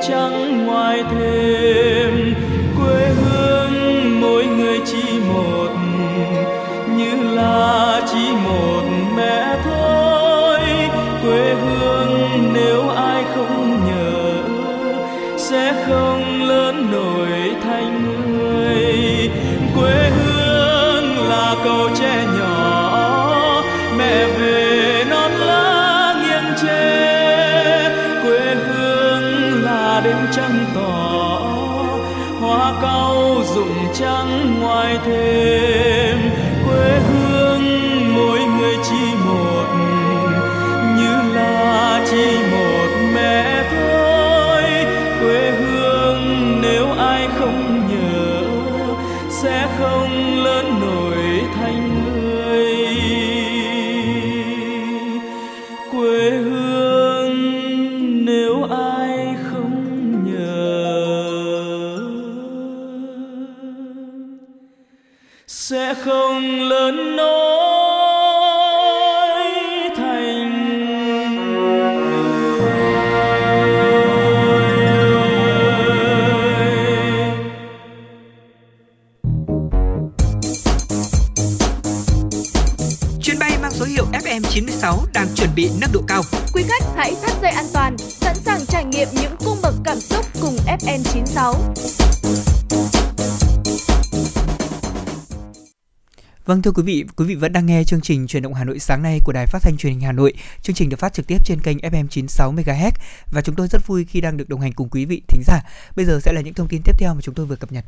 Trắng ngoài thế. Cao. Quý khách hãy thắt dây an toàn, sẵn sàng trải nghiệm những cung bậc cảm xúc cùng FN96. Vâng thưa quý vị, quý vị vẫn đang nghe chương trình truyền động Hà Nội sáng nay của Đài Phát thanh Truyền hình Hà Nội. Chương trình được phát trực tiếp trên kênh FM 96 MHz và chúng tôi rất vui khi đang được đồng hành cùng quý vị thính giả. Bây giờ sẽ là những thông tin tiếp theo mà chúng tôi vừa cập nhật.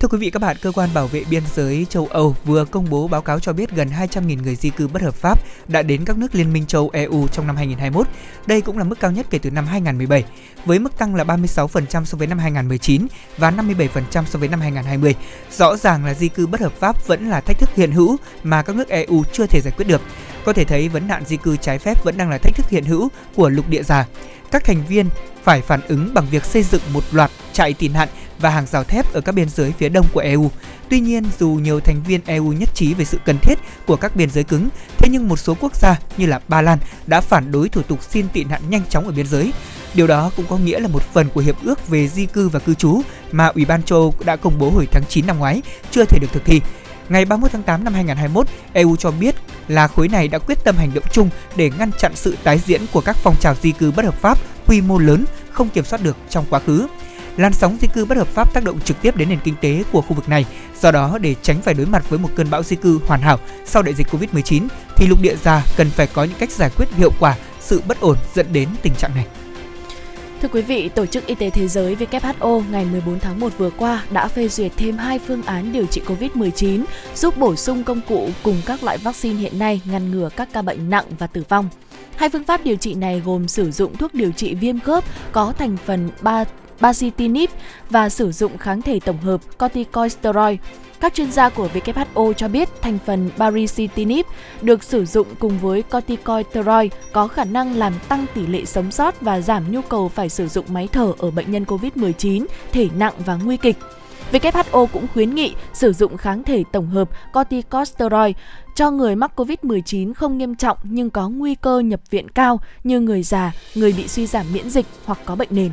Thưa quý vị các bạn, cơ quan bảo vệ biên giới châu Âu vừa công bố báo cáo cho biết gần 200.000 người di cư bất hợp pháp đã đến các nước Liên minh châu EU trong năm 2021. Đây cũng là mức cao nhất kể từ năm 2017, với mức tăng là 36% so với năm 2019 và 57% so với năm 2020. Rõ ràng là di cư bất hợp pháp vẫn là thách thức hiện hữu mà các nước EU chưa thể giải quyết được. Có thể thấy vấn nạn di cư trái phép vẫn đang là thách thức hiện hữu của lục địa già. Các thành viên phải phản ứng bằng việc xây dựng một loạt trại tị nạn và hàng rào thép ở các biên giới phía đông của EU. Tuy nhiên, dù nhiều thành viên EU nhất trí về sự cần thiết của các biên giới cứng, thế nhưng một số quốc gia như là Ba Lan đã phản đối thủ tục xin tị nạn nhanh chóng ở biên giới. Điều đó cũng có nghĩa là một phần của hiệp ước về di cư và cư trú mà Ủy ban châu Âu đã công bố hồi tháng 9 năm ngoái chưa thể được thực thi. Ngày 31 tháng 8 năm 2021, EU cho biết là khối này đã quyết tâm hành động chung để ngăn chặn sự tái diễn của các phong trào di cư bất hợp pháp quy mô lớn không kiểm soát được trong quá khứ. Làn sóng di cư bất hợp pháp tác động trực tiếp đến nền kinh tế của khu vực này. Do đó, để tránh phải đối mặt với một cơn bão di cư hoàn hảo sau đại dịch Covid-19, thì lục địa già cần phải có những cách giải quyết hiệu quả sự bất ổn dẫn đến tình trạng này. Thưa quý vị, Tổ chức Y tế Thế giới WHO ngày 14 tháng 1 vừa qua đã phê duyệt thêm hai phương án điều trị COVID-19 giúp bổ sung công cụ cùng các loại vaccine hiện nay ngăn ngừa các ca bệnh nặng và tử vong. Hai phương pháp điều trị này gồm sử dụng thuốc điều trị viêm khớp có thành phần 3 bacitinib và sử dụng kháng thể tổng hợp corticosteroid. Các chuyên gia của WHO cho biết thành phần baricitinib được sử dụng cùng với corticosteroid có khả năng làm tăng tỷ lệ sống sót và giảm nhu cầu phải sử dụng máy thở ở bệnh nhân COVID-19 thể nặng và nguy kịch. WHO cũng khuyến nghị sử dụng kháng thể tổng hợp corticosteroid cho người mắc COVID-19 không nghiêm trọng nhưng có nguy cơ nhập viện cao như người già, người bị suy giảm miễn dịch hoặc có bệnh nền.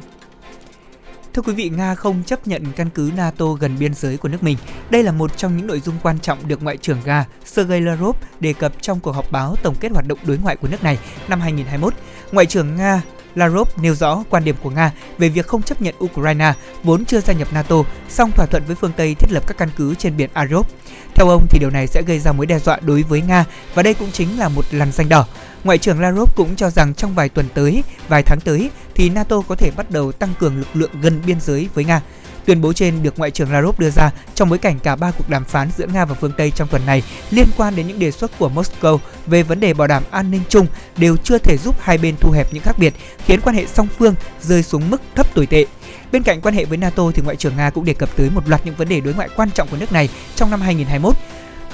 Thưa quý vị, Nga không chấp nhận căn cứ NATO gần biên giới của nước mình. Đây là một trong những nội dung quan trọng được Ngoại trưởng Nga Sergei Lavrov đề cập trong cuộc họp báo tổng kết hoạt động đối ngoại của nước này năm 2021. Ngoại trưởng Nga Lavrov nêu rõ quan điểm của Nga về việc không chấp nhận Ukraine vốn chưa gia nhập NATO, song thỏa thuận với phương Tây thiết lập các căn cứ trên biển Azov. Theo ông thì điều này sẽ gây ra mối đe dọa đối với Nga và đây cũng chính là một làn danh đỏ. Ngoại trưởng Lavrov cũng cho rằng trong vài tuần tới, vài tháng tới thì NATO có thể bắt đầu tăng cường lực lượng gần biên giới với Nga. Tuyên bố trên được Ngoại trưởng Lavrov đưa ra trong bối cảnh cả ba cuộc đàm phán giữa Nga và phương Tây trong tuần này liên quan đến những đề xuất của Moscow về vấn đề bảo đảm an ninh chung đều chưa thể giúp hai bên thu hẹp những khác biệt, khiến quan hệ song phương rơi xuống mức thấp tồi tệ. Bên cạnh quan hệ với NATO thì Ngoại trưởng Nga cũng đề cập tới một loạt những vấn đề đối ngoại quan trọng của nước này trong năm 2021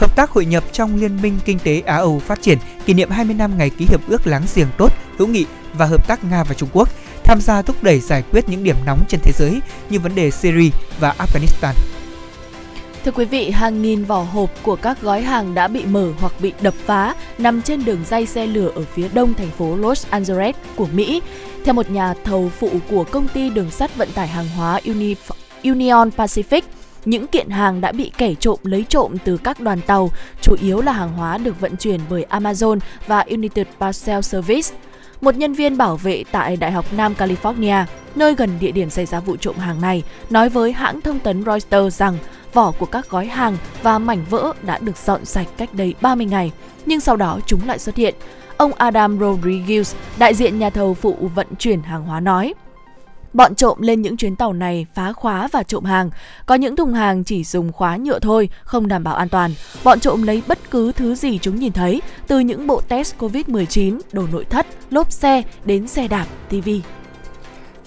hợp tác hội nhập trong Liên minh Kinh tế Á Âu phát triển kỷ niệm 20 năm ngày ký hiệp ước láng giềng tốt, hữu nghị và hợp tác Nga và Trung Quốc, tham gia thúc đẩy giải quyết những điểm nóng trên thế giới như vấn đề Syria và Afghanistan. Thưa quý vị, hàng nghìn vỏ hộp của các gói hàng đã bị mở hoặc bị đập phá nằm trên đường dây xe lửa ở phía đông thành phố Los Angeles của Mỹ. Theo một nhà thầu phụ của công ty đường sắt vận tải hàng hóa Union Pacific, những kiện hàng đã bị kẻ trộm lấy trộm từ các đoàn tàu, chủ yếu là hàng hóa được vận chuyển bởi Amazon và United Parcel Service. Một nhân viên bảo vệ tại Đại học Nam California, nơi gần địa điểm xảy ra vụ trộm hàng này, nói với hãng thông tấn Reuters rằng vỏ của các gói hàng và mảnh vỡ đã được dọn sạch cách đây 30 ngày, nhưng sau đó chúng lại xuất hiện. Ông Adam Rodriguez, đại diện nhà thầu phụ vận chuyển hàng hóa nói, Bọn trộm lên những chuyến tàu này phá khóa và trộm hàng. Có những thùng hàng chỉ dùng khóa nhựa thôi, không đảm bảo an toàn. Bọn trộm lấy bất cứ thứ gì chúng nhìn thấy, từ những bộ test COVID-19, đồ nội thất, lốp xe đến xe đạp, tivi.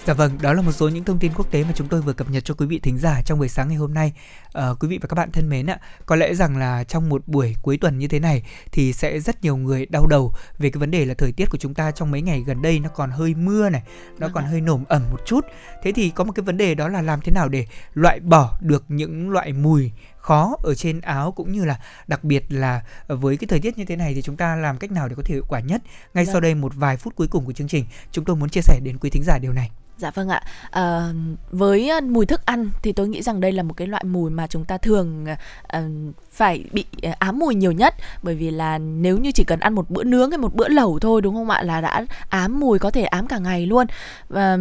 Dạ vâng, đó là một số những thông tin quốc tế mà chúng tôi vừa cập nhật cho quý vị thính giả trong buổi sáng ngày hôm nay. À, quý vị và các bạn thân mến ạ, có lẽ rằng là trong một buổi cuối tuần như thế này thì sẽ rất nhiều người đau đầu về cái vấn đề là thời tiết của chúng ta trong mấy ngày gần đây nó còn hơi mưa này, nó còn hơi nồm ẩm một chút. Thế thì có một cái vấn đề đó là làm thế nào để loại bỏ được những loại mùi khó ở trên áo cũng như là đặc biệt là với cái thời tiết như thế này thì chúng ta làm cách nào để có thể hiệu quả nhất. Ngay sau vâng. đây một vài phút cuối cùng của chương trình, chúng tôi muốn chia sẻ đến quý thính giả điều này. Dạ vâng ạ. À, với mùi thức ăn thì tôi nghĩ rằng đây là một cái loại mùi mà chúng ta thường à, phải bị ờ, ám mùi nhiều nhất bởi vì là nếu như chỉ cần ăn một bữa nướng hay một bữa lẩu thôi đúng không ạ là đã ám mùi có thể ám cả ngày luôn. À,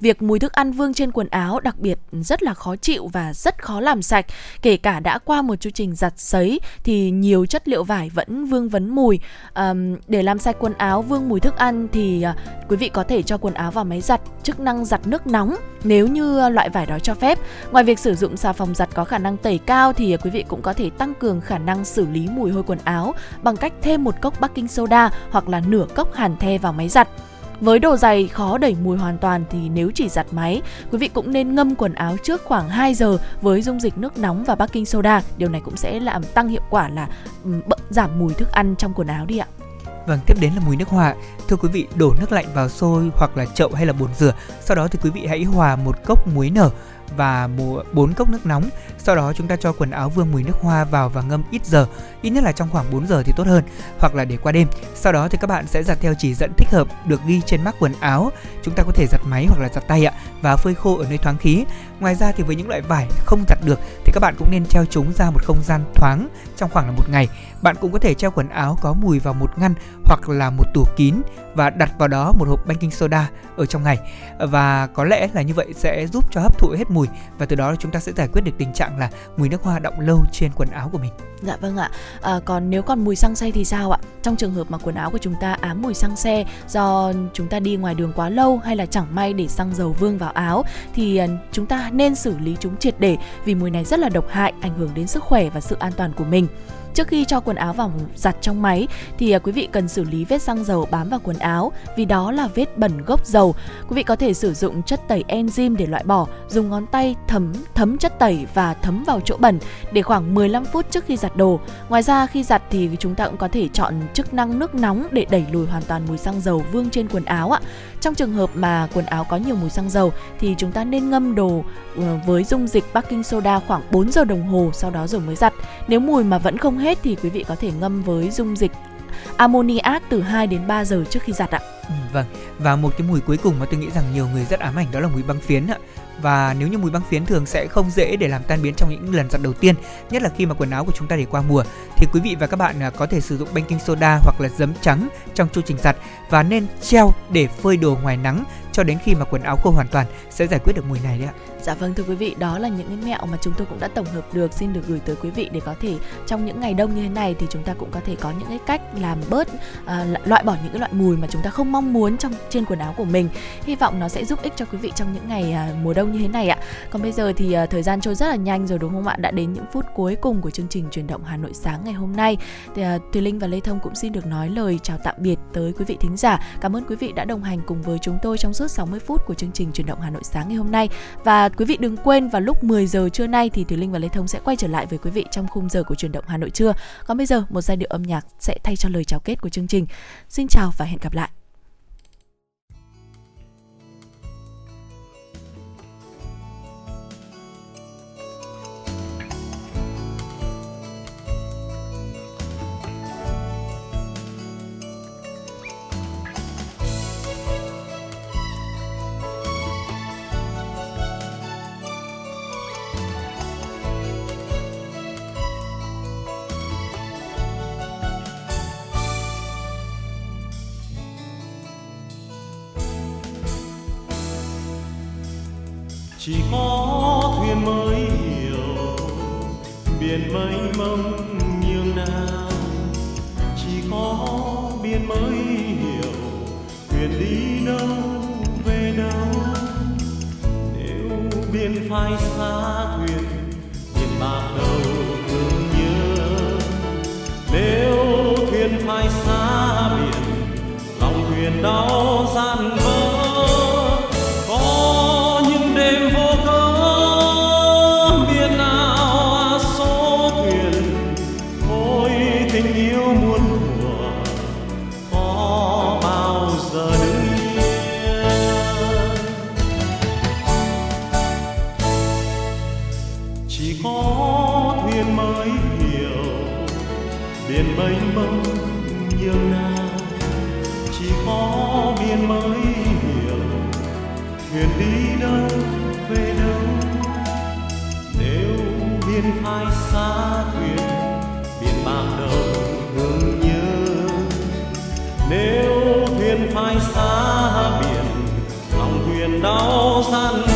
việc mùi thức ăn vương trên quần áo đặc biệt rất là khó chịu và rất khó làm sạch. Kể cả đã qua một chu trình giặt sấy thì nhiều chất liệu vải vẫn vương vấn mùi. À, để làm sạch quần áo vương mùi thức ăn thì à, quý vị có thể cho quần áo vào máy giặt, chức năng giặt nước nóng nếu như à, loại vải đó cho phép. Ngoài việc sử dụng xà phòng giặt có khả năng tẩy cao thì à, quý vị cũng có thể tăng cường khả năng xử lý mùi hôi quần áo bằng cách thêm một cốc baking soda hoặc là nửa cốc hàn the vào máy giặt. Với đồ dày khó đẩy mùi hoàn toàn thì nếu chỉ giặt máy, quý vị cũng nên ngâm quần áo trước khoảng 2 giờ với dung dịch nước nóng và baking soda. Điều này cũng sẽ làm tăng hiệu quả là giảm mùi thức ăn trong quần áo đi ạ. Vâng, tiếp đến là mùi nước hòa Thưa quý vị, đổ nước lạnh vào xôi hoặc là chậu hay là bồn rửa. Sau đó thì quý vị hãy hòa một cốc muối nở và 4 cốc nước nóng. Sau đó chúng ta cho quần áo vương mùi nước hoa vào và ngâm ít giờ, ít nhất là trong khoảng 4 giờ thì tốt hơn, hoặc là để qua đêm. Sau đó thì các bạn sẽ giặt theo chỉ dẫn thích hợp được ghi trên mác quần áo. Chúng ta có thể giặt máy hoặc là giặt tay ạ và phơi khô ở nơi thoáng khí. Ngoài ra thì với những loại vải không giặt được thì các bạn cũng nên treo chúng ra một không gian thoáng trong khoảng là một ngày. Bạn cũng có thể treo quần áo có mùi vào một ngăn hoặc là một tủ kín và đặt vào đó một hộp baking soda ở trong ngày và có lẽ là như vậy sẽ giúp cho hấp thụ hết mùi và từ đó chúng ta sẽ giải quyết được tình trạng là mùi nước hoa đọng lâu trên quần áo của mình. Dạ vâng ạ. À, còn nếu còn mùi xăng xe thì sao ạ? Trong trường hợp mà quần áo của chúng ta ám mùi xăng xe do chúng ta đi ngoài đường quá lâu hay là chẳng may để xăng dầu vương vào áo thì à, chúng ta nên xử lý chúng triệt để vì mùi này rất là độc hại, ảnh hưởng đến sức khỏe và sự an toàn của mình. Trước khi cho quần áo vào giặt trong máy thì à, quý vị cần xử lý vết xăng dầu bám vào quần áo vì đó là vết bẩn gốc dầu. Quý vị có thể sử dụng chất tẩy enzyme để loại bỏ, dùng ngón tay thấm thấm chất tẩy và thấm vào chỗ bẩn để khoảng 15 phút trước khi giặt đồ. Ngoài ra khi giặt thì chúng ta cũng có thể chọn chức năng nước nóng để đẩy lùi hoàn toàn mùi xăng dầu vương trên quần áo ạ. Trong trường hợp mà quần áo có nhiều mùi xăng dầu thì chúng ta nên ngâm đồ ờ, với dung dịch baking soda khoảng 4 giờ đồng hồ sau đó rồi mới giặt. Nếu mùi mà vẫn không hết thì quý vị có thể ngâm với dung dịch ammoniac từ 2 đến 3 giờ trước khi giặt ạ. Ừ, vâng, và một cái mùi cuối cùng mà tôi nghĩ rằng nhiều người rất ám ảnh đó là mùi băng phiến ạ và nếu như mùi băng phiến thường sẽ không dễ để làm tan biến trong những lần giặt đầu tiên nhất là khi mà quần áo của chúng ta để qua mùa thì quý vị và các bạn à, có thể sử dụng baking soda hoặc là giấm trắng trong chu trình giặt và nên treo để phơi đồ ngoài nắng cho đến khi mà quần áo khô hoàn toàn sẽ giải quyết được mùi này đấy ạ. Dạ vâng thưa quý vị, đó là những cái mẹo mà chúng tôi cũng đã tổng hợp được xin được gửi tới quý vị để có thể trong những ngày đông như thế này thì chúng ta cũng có thể có những cái cách làm bớt à, loại bỏ những cái loại mùi mà chúng ta không mong muốn trong trên quần áo của mình. Hy vọng nó sẽ giúp ích cho quý vị trong những ngày à, mùa đông như thế này ạ. Còn bây giờ thì à, thời gian trôi rất là nhanh rồi đúng không ạ? Đã đến những phút cuối cùng của chương trình truyền động Hà Nội sáng ngày hôm nay. Thì à, Thùy Linh và Lê Thông cũng xin được nói lời chào tạm biệt tới quý vị thính giả. Cảm ơn quý vị đã đồng hành cùng với chúng tôi trong suốt 60 phút của chương trình truyền động Hà Nội sáng ngày hôm nay và quý vị đừng quên vào lúc 10 giờ trưa nay thì Thùy Linh và Lê Thông sẽ quay trở lại với quý vị trong khung giờ của truyền động Hà Nội trưa. Còn bây giờ, một giai điệu âm nhạc sẽ thay cho lời chào kết của chương trình. Xin chào và hẹn gặp lại. Khó có thuyền mới hiểu. Biển mênh mông nhường nào chỉ có biển mới hiểu. Thuyền đi đâu về đâu. Nếu biển phai xa thuyền, biển bạc đầu thương nhớ. Nếu thuyền phai xa biển, lòng thuyền đau knows